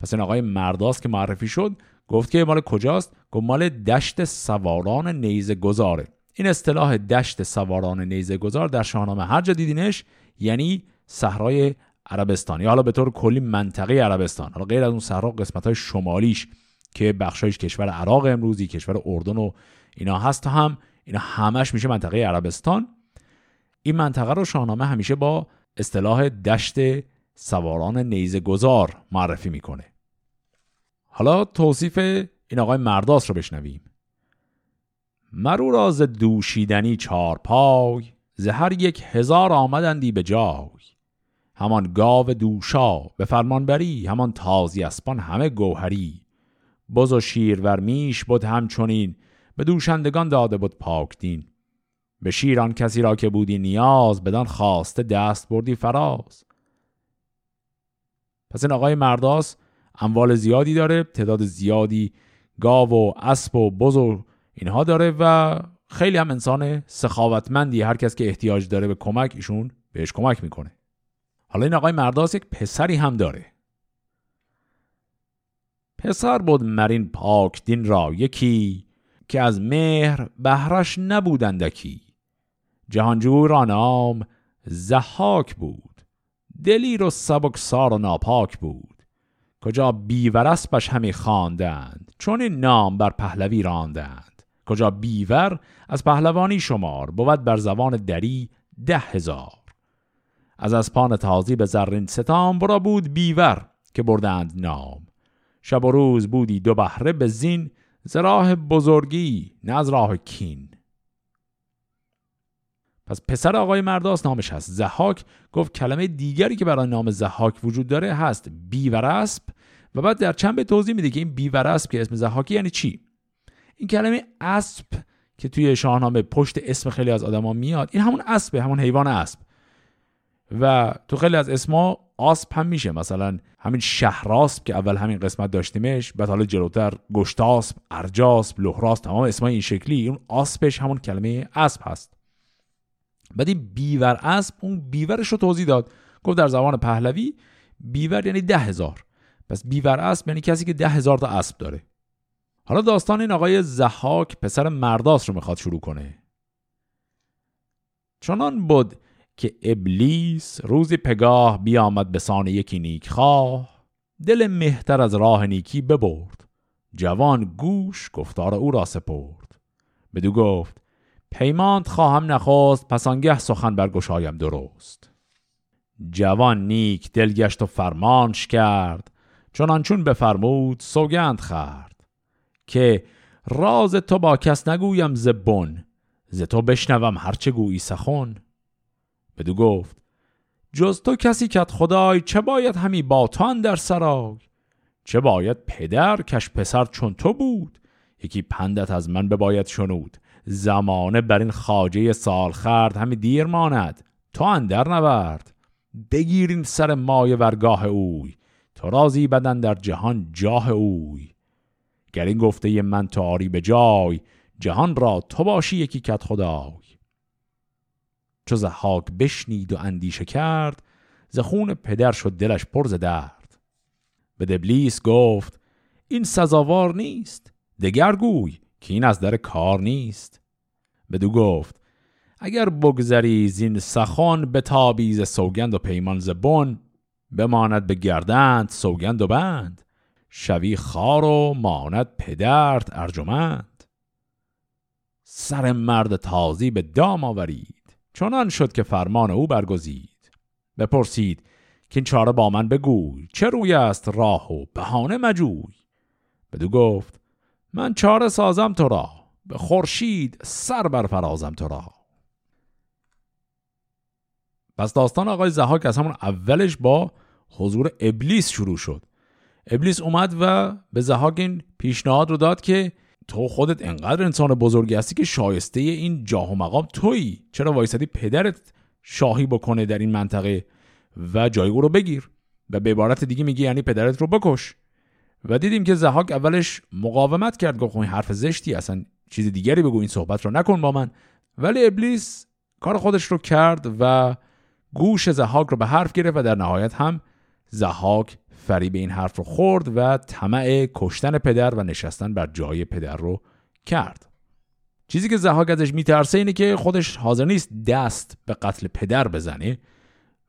A: پس این آقای مرداس که معرفی شد گفت که مال کجاست؟ گفت مال دشت سواران نیزه گذاره این اصطلاح دشت سواران نیزه گذار در شاهنامه هر جا دیدینش یعنی صحرای عربستان. یا حالا به طور کلی منطقه عربستان. حالا غیر از اون صحرا قسمت های شمالیش که بخشایش کشور عراق امروزی کشور اردن و اینا هست هم. اینا همش میشه منطقه عربستان. این منطقه رو شاهنامه همیشه با اصطلاح دشت سواران نیزه گذار معرفی می‌کنه. حالا توصیف این آقای مرداس رو بشنویم. مرو راز دوشیدنی چار پای زهر یک هزار آمدندی به جای. همان گاو دوشا به فرمانبری همان تازی اسپان همه گوهری. بز و شیر ور میش بود همچنین به دوشندگان داده بود پاک دین. به شیران کسی را که بودی نیاز بدان خواسته دست بردی فراز. پس این آقای مرداس اموال زیادی داره تعداد زیادی گاو و اسب و بز و اینها داره و خیلی هم انسان سخاوتمندی. هر کس که احتیاج داره به کمک ایشون بهش کمک می‌کنه. حالا این آقای مرداس یک پسری هم داره. پسر بود مرین پاک دین را یکی که از مهر بهرش نبودندکی جهانجوی را نام زحاک بود. دلیر و سبکسار و ناپاک بود. کجا بیور اسبش همی خواندند چون نام بر پهلوی راندند. کجا بیور از پهلوانی شمار بود بر زبان دری ده هزار. از اسپان تازی به زرین ستام برا بود بیور که بردند نام. شب و روز بودی دو بهره به زین ز راه بزرگی نه از راه کین. پس پسر آقای مرداس نامش هست. زحاک گفت کلمه دیگری که برای نام زحاک وجود داره هست بیورسب و بعد در چند به توضیح میده که این بیورسب که اسم زحاکی یعنی چی؟ این کلمه اسب که توی شاهنامه پشت اسم خیلی از آدما میاد این همون اسبه همون حیوان اسب و تو خیلی از اسما آسب هم میشه. مثلا همین شهراسب که اول همین قسمت داشتیمش بعد حالا جلوتر گشتاسب ارجاسب لهراسب تمام اسمای این شکلی اون آسبش همون کلمه اسب هست. بعد این بیور اسب اون بیورش رو توضیح داد. گفت در زبان پهلوی بیور یعنی ده هزار. پس بیور اسب یعنی کسی که ده هزار تا اسب داره. حالا داستان این آقای زحاک پسر مرداس رو می‌خواد شروع کنه. چنان بود که ابلیس روزی پگاه بیامد به سان یکی نیک خواه دل مهتر از راه نیکی ببرد. جوان گوش گفتار او را سپرد. بدو گفت پیمانت خواهم نخواست پس آنگه سخن برگشایم درست. جوان نیک دلگشت و فرمانش کرد. چون چون بفرمود سوگند خرد که راز تو با کس نگویم زبون ز تو بشنوم هرچه گویی سخن. بدو گفت جز تو کسی کت خدای چه باید همی با در سرای چه باید پدر کش پسر چون تو بود؟ یکی پندت از من بباید شنود. زمانه بر این خاجه سال خرد همی دیر ماند. تو اندر نورد بگیرین سر مای ورگاه اوی. تو رازی بدن در جهان جاه اوی. گر این گفته من تو آری به جای جهان را تو باشی یکی کت خدای. چو زحاک بشنید و اندیشه کرد ز خون پدر شد دلش پر ز درد. به دبلیس گفت این سزاوار نیست دگر گوی که این از در کار نیست. بدو گفت اگر بگذری زین سخن به تابیز سوگند و پیمان زبون بماند به گردند سوگند و بند. شوی خار و ماند پدرت ارجمند. سر مرد تازی به دام آورید چنان شد که فرمان او برگزید. بپرسید که این چاره با من بگوی چه روی است راه و بهانه مجوی؟ بدو گفت من چاره سازم تو را به خورشید سر بر فرازم تو را. پس داستان آقای زهاک از همون اولش با حضور ابلیس شروع شد. ابلیس اومد و به زهاک این پیشنهاد رو داد که تو خودت انقدر انسان بزرگی هستی که شایسته این جاه و مقام تویی. چرا وایسادی پدرت شاهی بکنه در این منطقه و جای او رو بگیر و به عبارت دیگه میگه یعنی پدرت رو بکش. و دیدیم که زهاک اولش مقاومت کرد گفت این حرف زشتی اصلا چیز دیگری بگو این صحبت رو نکن با من. ولی ابلیس کار خودش رو کرد و گوش زهاک رو به حرف گرفت و در نهایت هم زهاک فریب این حرف رو خورد و طمع کشتن پدر و نشستن بر جای پدر رو کرد. چیزی که زهاک ازش میترسه اینه که خودش حاضر نیست دست به قتل پدر بزنه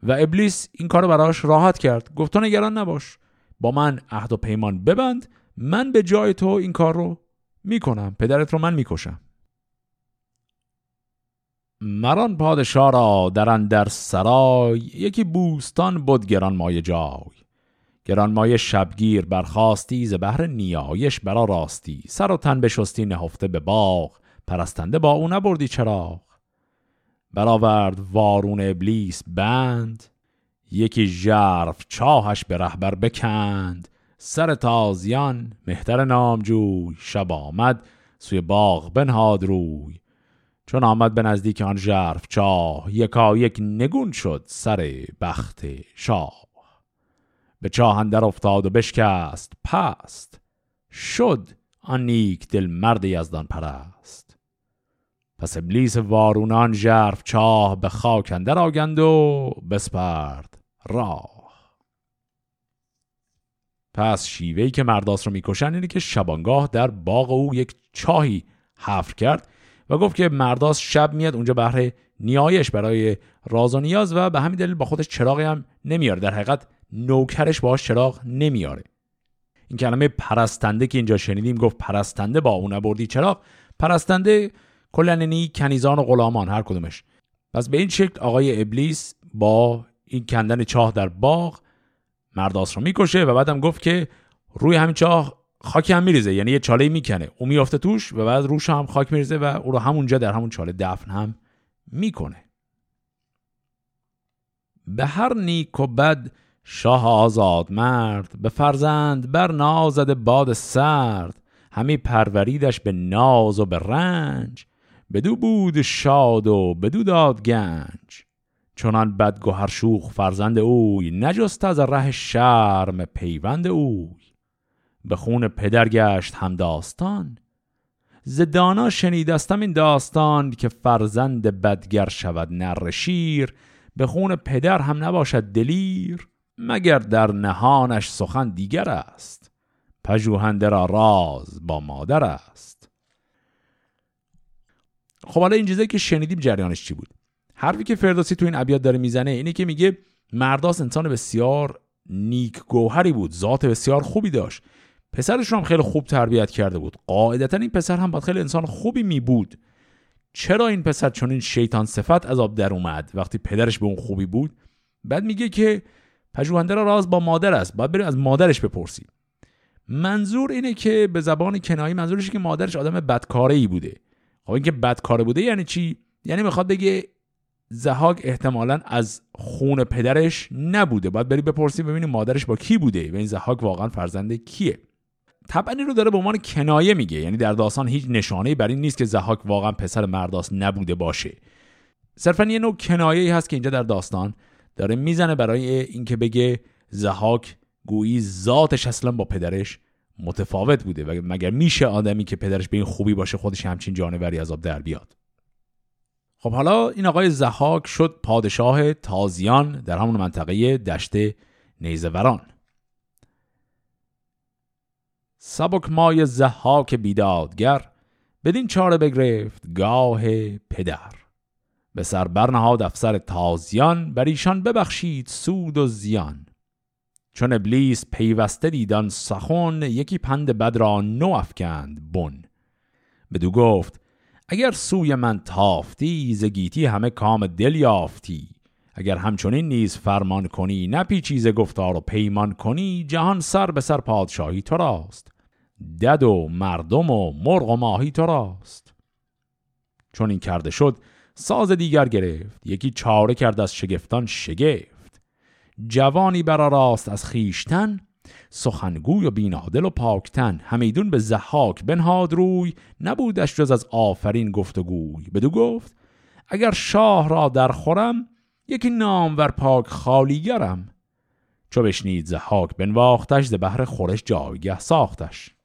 A: و ابلیس این کار رو براش راحت کرد. گفت تو نگران نباش. با من عهد و پیمان ببند. من به جای تو این کار رو می‌کنم. پدرت رو من می‌کشم. مران پادشاه را در سرای یکی بوستان بود گران مایه جای. گرانمایه شبگیر برخواستی ز بهر نیایش برا راستی. سر و تن بشستی نهفته به باغ. پرستنده با او نبردی چراغ. برآورد وارون ابلیس بند. یکی ژرف چاهش به رهبر بکند. سر تازیان مهتر نامجوی. شب آمد سوی باغ بنهاد روی. چون آمد به نزدیک آن ژرف چاه یکا یک نگون شد سر بخت شاه. به چاه اندر افتاد و بشکست. پست. شد آن نیک دل مرد یزدان پرست. پس ابلیس وارونان ژرف چاه به خاک اندر آگند و بسپرد راه. پس شیوهی که مرداس رو می‌کشن اینه که شبانگاه در باغ او یک چاهی حفر کرد و گفت که مرداس شب میاد اونجا بهره نیایش برای راز و نیاز و به همین دلیل با خودش چراغی هم نمیاره. در حقیقت نوکرش باش چراغ نمیاره. این کلمه پرستنده که اینجا شنیدیم گفت پرستنده با اون نبردی چراغ پرستنده کلننی کنیزان و غلامان هر کدومش. پس به این شکل آقای ابلیس با این کندن چاه در باغ مرداس رو می‌کشه و بعدم گفت که روی همین چاه خاکی هم میریزه یعنی یه چاله می‌کنه. او میافته توش و بعد روش هم خاک میریزه و او رو همونجا در همون چاله دفن هم می‌کنه. به هر نیک و بد شاه آزاد مرد به فرزند بر نازد باد سرد. همی پروریدش به ناز و به رنج. بدو بود شاد و بدو داد گنج. چنان بدگوهر شوخ فرزند اوی نجست از ره شرم پیوند اوی. به خون پدر گشت هم داستان. ز دانا شنیدستم این داستان که فرزند بدگر شود نر شیر. به خون پدر هم نباشد دلیر. مگر در نهانش سخن دیگر است؟ پژوهنده را راز با مادر است. خب حالا این چیزایی که شنیدیم جریانش چی بود؟ حرفی که فردوسی تو این ابیات داره می‌زنه اینه که میگه مرداس انسان بسیار نیک گوهری بود ذات بسیار خوبی داشت. پسرش رو هم خیلی خوب تربیت کرده بود. قاعدتا این پسر هم باید خیلی انسان خوبی می بود چرا این پسر چون این شیطان صفت از آب در اومد وقتی پدرش به اون خوبی بود؟ بعد میگه که پژوهنده را راز با مادر است. باید بریم از مادرش بپرسیم. منظور اینه که به زبان کنایی منظورش که مادرش آدم بدکاره ای بوده. خب اینکه بدکاره بوده یعنی چی؟ یعنی می‌خواد بگه زهاک احتمالا از خون پدرش نبوده. باید بری بپرسی ببینی مادرش با کی بوده و این زهاک واقعا فرزند کیه. این رو داره به عنوان کنایه میگه. یعنی در داستان هیچ نشانه بر این نیست که زهاک واقعا پسر مرداس نبوده باشه. صرفا یه نوع کنایه ای هست که اینجا در داستان. داره می‌زنه برای اینکه بگه زهاک گویی ذاتش اصلا با پدرش متفاوت بوده و مگر میشه آدمی که پدرش به این خوبی باشه خودش همچین جانوری از آب در بیاد؟ خب حالا این آقای زهاک شد پادشاه تازیان در همون منطقه دشت نیزوران سبک مای زهاک بیدادگر بدین چاره بگرفت گاه پدر. به سر برنهاد افسر تازیان بر ایشان ببخشید سود و زیان. چون ابلیس پیوسته دیدان سخن یکی پند بد را نو افکند بن. بدو گفت اگر سوی من تافتی زگیتی همه کام دل یافتی. اگر همچنین نیز فرمان کنی نه چیز گفتار و پیمان کنی جهان سر به سر پادشاهی تو راست. دد و مردم و مرغ و ماهی تو راست. چون این کرده شد ساز دیگر گرفت. یکی چاره کرد از شگفتان شگفت. جوانی برا راست از خیشتن سخنگوی و بینادل و پاکتن. همیدون به زحاک بنهاد روی نبودش جز از آفرین گفتگوی. بدو گفت اگر شاه را در خورم یکی نامور پاک خالیگرم. چو بشنید زحاک بنواختش ز بهر خورش جایگه ساختش.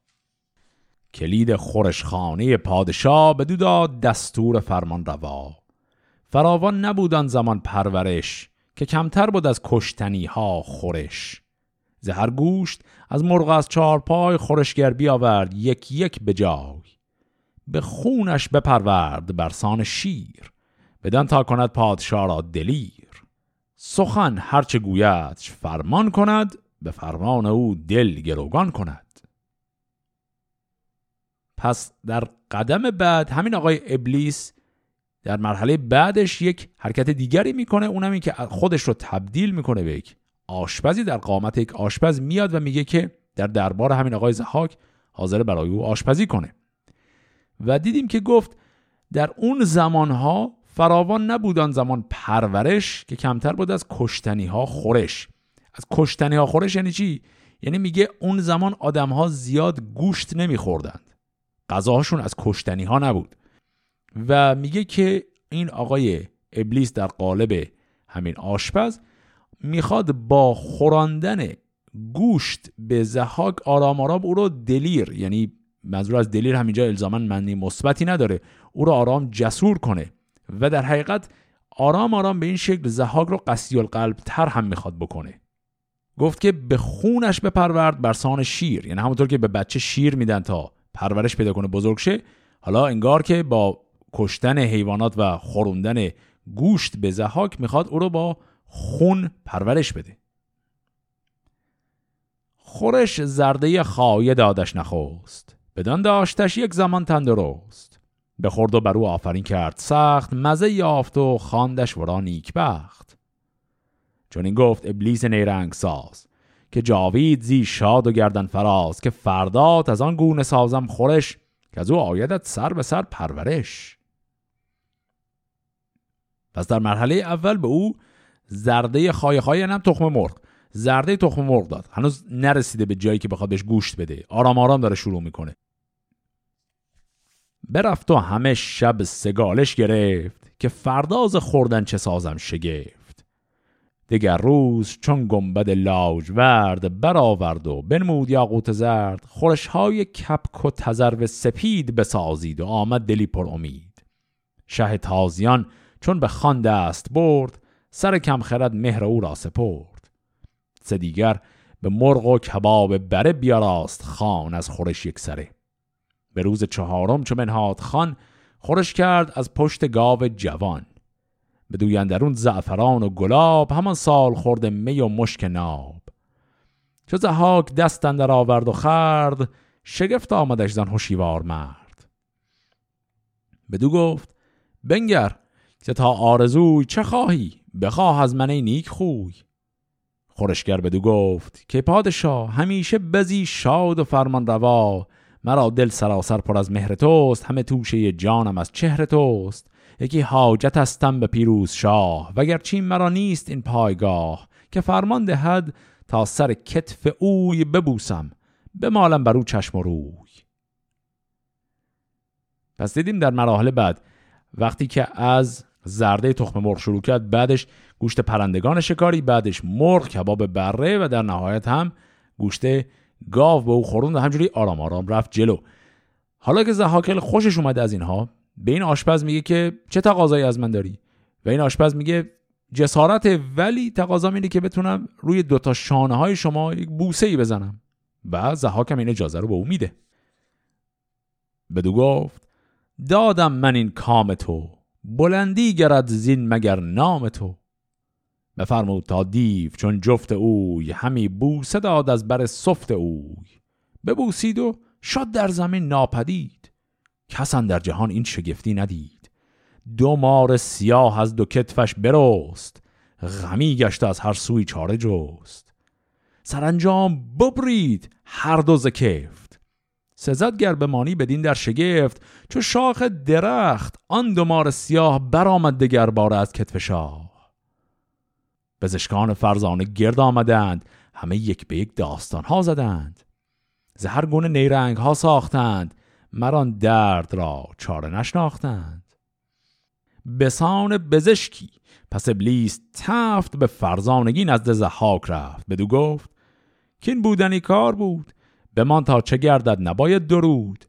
A: کلید خورشخانه پادشاه بدو داد دستور فرمان روا فراوان نبودن زمان پرورش که کمتر بود از کشتنی ها خورش زهر گوشت از مرغ از چارپای خورشگر بیاورد یک یک به جای. به خونش بپرورد برسان شیر بدن تا کند پادشاه را دلیر. سخن هرچه گوید فرمان کند به فرمان او دل گروگان کند. پس در قدم بعد همین آقای ابلیس در مرحله بعدش یک حرکت دیگری می‌کنه اونم این که خودش رو تبدیل می‌کنه به یک آشپزی. در قامت یک آشپز میاد و میگه که در دربار همین آقای زحاک حاضر برای او آشپزی کنه. و دیدیم که گفت در اون زمانها فراوان نبودن زمان پرورش که کمتر بود از کشتنی ها خورش. از کشتنی ها خورش یعنی چی؟ یعنی میگه اون زمان آدم ها زیاد گوشت نمیخوردند. غذاهاشون از کشتنی ها نبود. و میگه که این آقای ابلیس در قالب همین آشپز می‌خواد با خوراندن گوشت به زحاک آرام آرام او رو دلیر یعنی منظور از دلیر همینجا الزاما معنی مثبتی نداره او رو آرام جسور کنه و در حقیقت آرام آرام به این شکل زحاک رو قسی القلب تر هم می‌خواد بکنه. گفت که به خونش بپرورد برسان شیر یعنی همونطور که به بچه شیر میدن تا پرورش پیدا کنه بزرگ شه حالا انگار که با کشتن حیوانات و خوروندن گوشت به زحاک می‌خواد او رو با خون پرورش بده. خورش زرده خایه دادش نخوست بدان داشتش یک زمان تندرست. بخورد و بر او آفرین کرد سخت مزه یافت و خواندش ورا نیکبخت. چون این گفت ابلیس نیرنگ ساز که جاوید زی شاد و گردن فراز که فردات از آن گونه سازم خورش که از او آیدت سر به سر پرورش. پس در مرحله اول به او زرده خای خای هم تخم مرغ زرده تخم مرغ داد. هنوز نرسیده به جایی که بخواد بهش گوشت بده. آرام آرام داره شروع می‌کنه. برفت و همه شب سگالش گرفت که فرداز خوردن چه سازم شگفت. دگر روز چون گنبد لاجورد برآورد و بنمود یاقوت زرد خورش های کپک و تزرو سپید بسازید و آمد دلی پر امید. شه تازیان چون به خان دست برد سر کم خرد مهر او را سپرد. سه دیگر به مرغ و کباب بره بیاراست خان از خورش یک سره. به روز چهارم چو منهاد خان خورش کرد از پشت گاو جوان. به دویندرون زعفران و گلاب همان سال خورده می و مشک ناب. چو زهاک دست اندر آورد و خرد شگفت آمدش زن هوشیوار مرد. بدو گفت بنگر که تا آرزوی چه خواهی؟ بخواه از من نیک خوی. خورشگر بدو گفت که پادشاه همیشه بزی شاد و فرمان روا. مرا دل سراسر پر از مهر توست همه توشه جانم از چهر توست. یکی حاجت هستم به پیروز شاه وگرچه مرا نیست این پایگاه. که فرمان دهد تا سر کتف اوی ببوسم. بمالم بر او چشم و روی. پس دیدیم در مراحل بعد وقتی که از زرده تخم مرغ شروع کرد. بعدش گوشت پرندگان شکاری بعدش مرغ کباب بره و در نهایت هم گوشت گاو به او خوروند و همجوری آرام آرام رفت جلو. حالا که زهاکل خوشش اومده از اینها به این آشپز میگه که چه تقاضایی از من داری؟ و این آشپز میگه جسارت ولی تقاضا اینه که بتونم روی دوتا شانه های شما یک بوسه ای بزنم. و زهاکم این اجازه رو به او میده. بدو گفت دادم من این کام تو. بلندی گرد زین مگر نام تو؟ بفرمود تا دیو چون جفت اوی همی بوسه داد از بر سفت اوی. ببوسید و شد در زمین ناپدید. کسان در جهان این شگفتی ندید. دو مار سیاه از دو کتفش برست. غمی گشت از هر سوی چاره جست. سرانجام ببرید هر دو زکفت سزد گر بمانی بدین در شگفت چو شاخ درخت آن دو مار سیاه برآمد دگر بار از کتف شاه. پزشکان فرزانه گرد آمدند همه یک به یک داستان ها زدند زهر گونه نیرنگ ها ساختند مران درد را چاره نشناختند. بسان بزشکی پس ابلیس تفت به فرزانگی نزد زحاک رفت بدو گفت که این بودنی کار بود؟ بمان تا چه گردد نباید درود.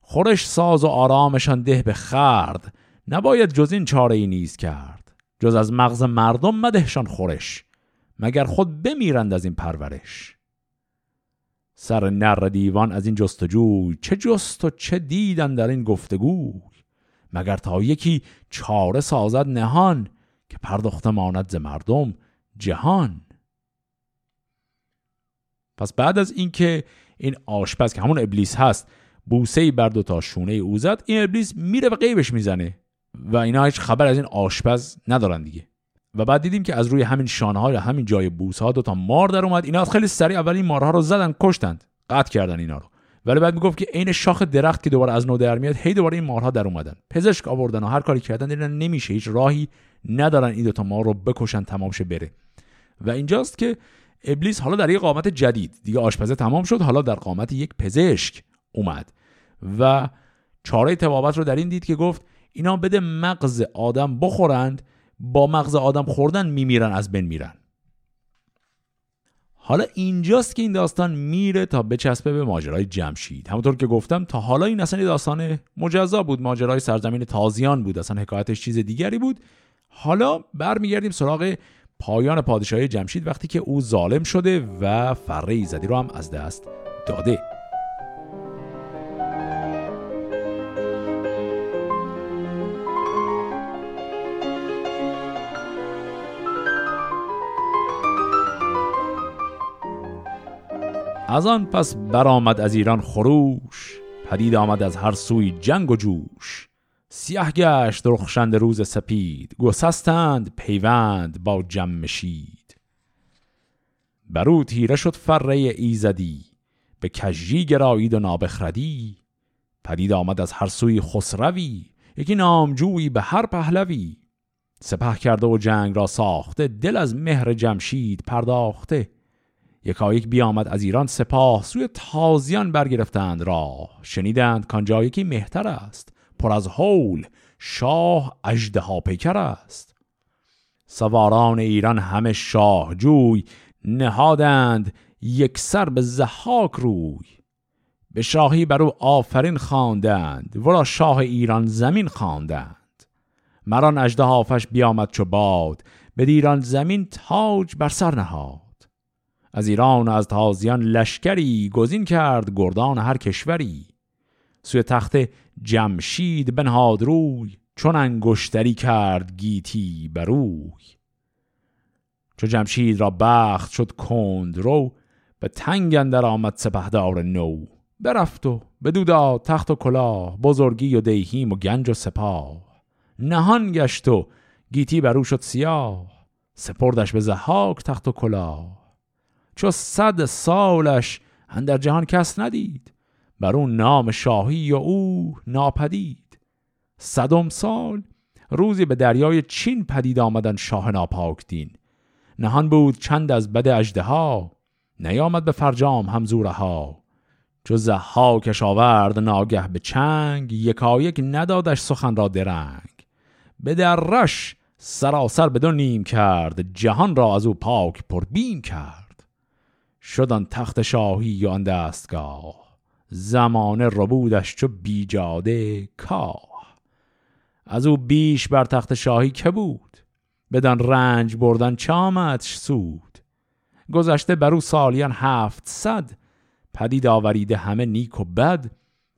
A: خورش ساز و آرامشان ده به خرد نباید جز این چاره ای نیز کرد. جز از مغز مردم مدهشان خورش مگر خود بمیرند از این پرورش. سر نر دیوان از این جستجوی چه جست و چه دیدن در این گفتگوی. مگر تا یکی چاره سازد نهان که پرداخته ماند ز مردم جهان. پس بعد از اینکه این آشپز که همون ابلیس هست بوسه بر دو تا شونه او زد این ابلیس میره و قیبش می‌زنه و اینا هیچ خبر از این آشپز ندارن دیگه. و بعد دیدیم که از روی همین شانه های همین جای بوس ها دو تا مار در اومد اینا خیلی سریع اول این مارها رو زدن کشتند قطع کردن اینا رو. ولی بعد می‌گفت که عین شاخ درخت که دوباره از نو در میاد هی دوباره این مارها در اومدن. پزشک آوردن و هر کاری کردن دیدن نمیشه هیچ راهی ندارن این دو تا مار رو بکشن تمام شه بره. و اینجاست که ابلیس حالا در یک قامت جدید. دیگه آشپزه تمام شد حالا در قامت یک پزشک اومد. و چاره تبابت رو در این دید که گفت اینا بده مغز آدم بخورند با مغز آدم خوردن میمیرن از بین میرن. حالا اینجاست که این داستان میره تا بچسبه به ماجرای جمشید. همونطور که گفتم تا حالا این اصلا داستان مجزا بود. ماجرای سرزمین تازیان بود اصلا حکایتش چیز دیگری بود. حالا برمیگردیم سراغ پایان پادشاهی جمشید وقتی که او ظالم شده و فره ایزدی رو هم از دست داده. از آن پس برآمد از ایران خروش پدید آمد از هر سوی جنگ و جوش. سیاه گشت رخشند روز سپید گسستند پیوند با جمشید برو تیره شد فره ایزدی به کجی گرایید و نابخردی. پدید آمد از هر سوی خسروی یکی نامجویی به هر پهلوی. سپه کرده و جنگ را ساخته دل از مهر جمشید پرداخته. یکایک بیامد از ایران سپاه سوی تازیان برگرفتند راه. شنیدند کانجا یکی مهتر است. پر از حول شاه اژدها پیکر است. سواران ایران همه شاه جوی نهادند یک سر به زحاک روی. به شاهی بر او آفرین خواندند ورا شاه ایران زمین خواندند. مران اجده هافش بیامد چو باد به ایران زمین تاج بر سر نهاد. از ایران از تازیان لشکری گزین کرد گردان هر کشوری. سوی تخت جمشید بنهاد روی چون انگشتری کرد گیتی بروی چو جمشید را بخت شد کند رو به تنگ اندر آمد سپهدار نو. برفت و بدو تخت و کلاه بزرگی و دیهیم و گنج و سپاه. نهان گشت و گیتی برو شد سیاه سپردش به زحاک تخت و کلاه چو صد سالش اندر جهان کس ندید بر اون نام شاهی و او ناپدید. صدم سال روزی به دریای چین پدید آمدن شاه ناپاک دین نهان بود چند از بد اجده ها نیامد به فرجام همزوره ها چو زحاکش آورد ناگه به چنگ یکایک ندادش سخن را درنگ. به درش سراسر بدون نیم کرد جهان را از او پاک پر بیم کرد شدن تخت شاهی و آن دستگاه. زمانه ربودش چو بیجاده کاه. از او بیش بر تخت شاهی که بود؟ بدان رنج بردن چامتش سود؟ گذشته بر او سالیان هفت صد پدید آوریده همه نیک و بد.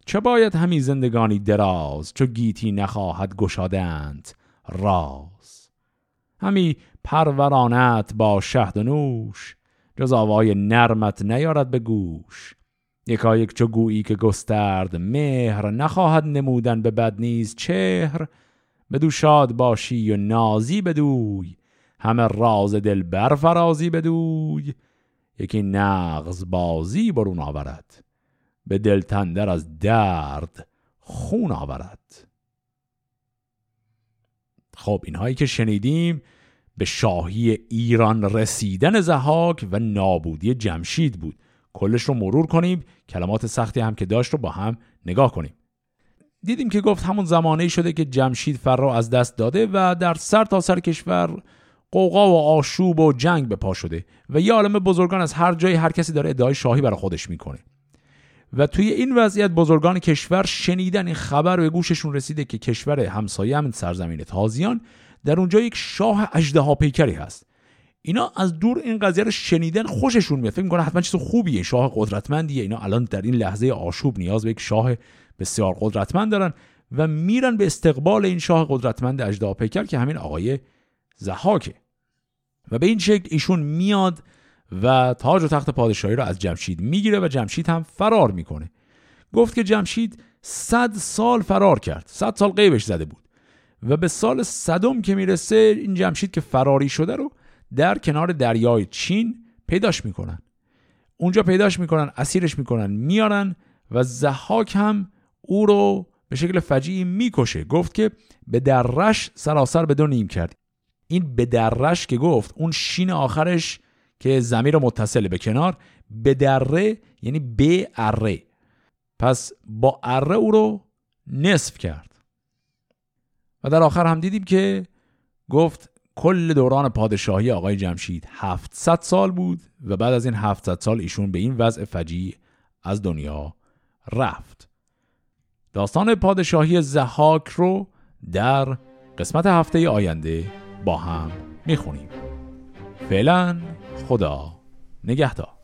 A: چه باید همی زندگانی دراز چو گیتی نخواهد گشادند راز؟ همی پرورانت با شهد و نوش جز آوای نرمت نیارد به گوش. یکا یک چو گویی که گسترد مهر نخواهد نمودن به بد نیز چهر. بدو شاد باشی و نازی بدوی همه راز دل برفرازی بدوی. یکی نغز بازی برون آورد به دل تندر از درد خون آورد. خب اینهایی که شنیدیم به شاهی ایران رسیدن زهاک و نابودی جمشید بود. کلش رو مرور کنیم کلمات سختی هم که داشت رو با هم نگاه کنیم. دیدیم که گفت همون زمانه شده که جمشید فرا از دست داده و در سر تا سر کشور قوقا و آشوب و جنگ به پا شده و یه عالم بزرگان از هر جایی هر کسی داره ادعای شاهی برای خودش می‌کنه. و توی این وضعیت بزرگان کشور شنیدن این خبر به گوششون رسیده که کشور همسایه همین سرزمین تازیان در اونجا یک شاه اژدها پیکری هست. اینا از دور این قضیه رو شنیدن خوششون میاد. فکر می‌کنن حتما چیز خوبیه. شاه قدرتمندیه. اینا الان در این لحظه آشوب نیاز به یک شاه بسیار قدرتمند دارن و میرن به استقبال این شاه قدرتمند اجدا پیکر که همین آقای زحاکه و به این شکل ایشون میاد و تاج و تخت پادشاهی رو از جمشید می‌گیره و جمشید هم فرار می‌کنه. گفت که جمشید صد سال فرار کرد. صد سال قیبش زده بود. و به سال صدم که می‌رسه این جمشید که فراری شده رو در کنار دریای چین پیداش می‌کنن. اونجا پیداش می‌کنن اسیرش می‌کنن میارن و زحاک هم او رو به شکل فجیعی می‌کشه. گفت که به درش سراسر به دو نیم کرد. این به درش که گفت اون شین آخرش که زمین رو متصل به کنار به دره یعنی به اره. پس با اره او رو نصف کرد. و در آخر هم دیدیم که گفت کل دوران پادشاهی آقای جمشید 700 سال بود و بعد از این 700 سال ایشون به این وضع فجیع از دنیا رفت. داستان پادشاهی زحاک رو در قسمت هفته آینده با هم می‌خونیم. فعلا خدا نگهدار.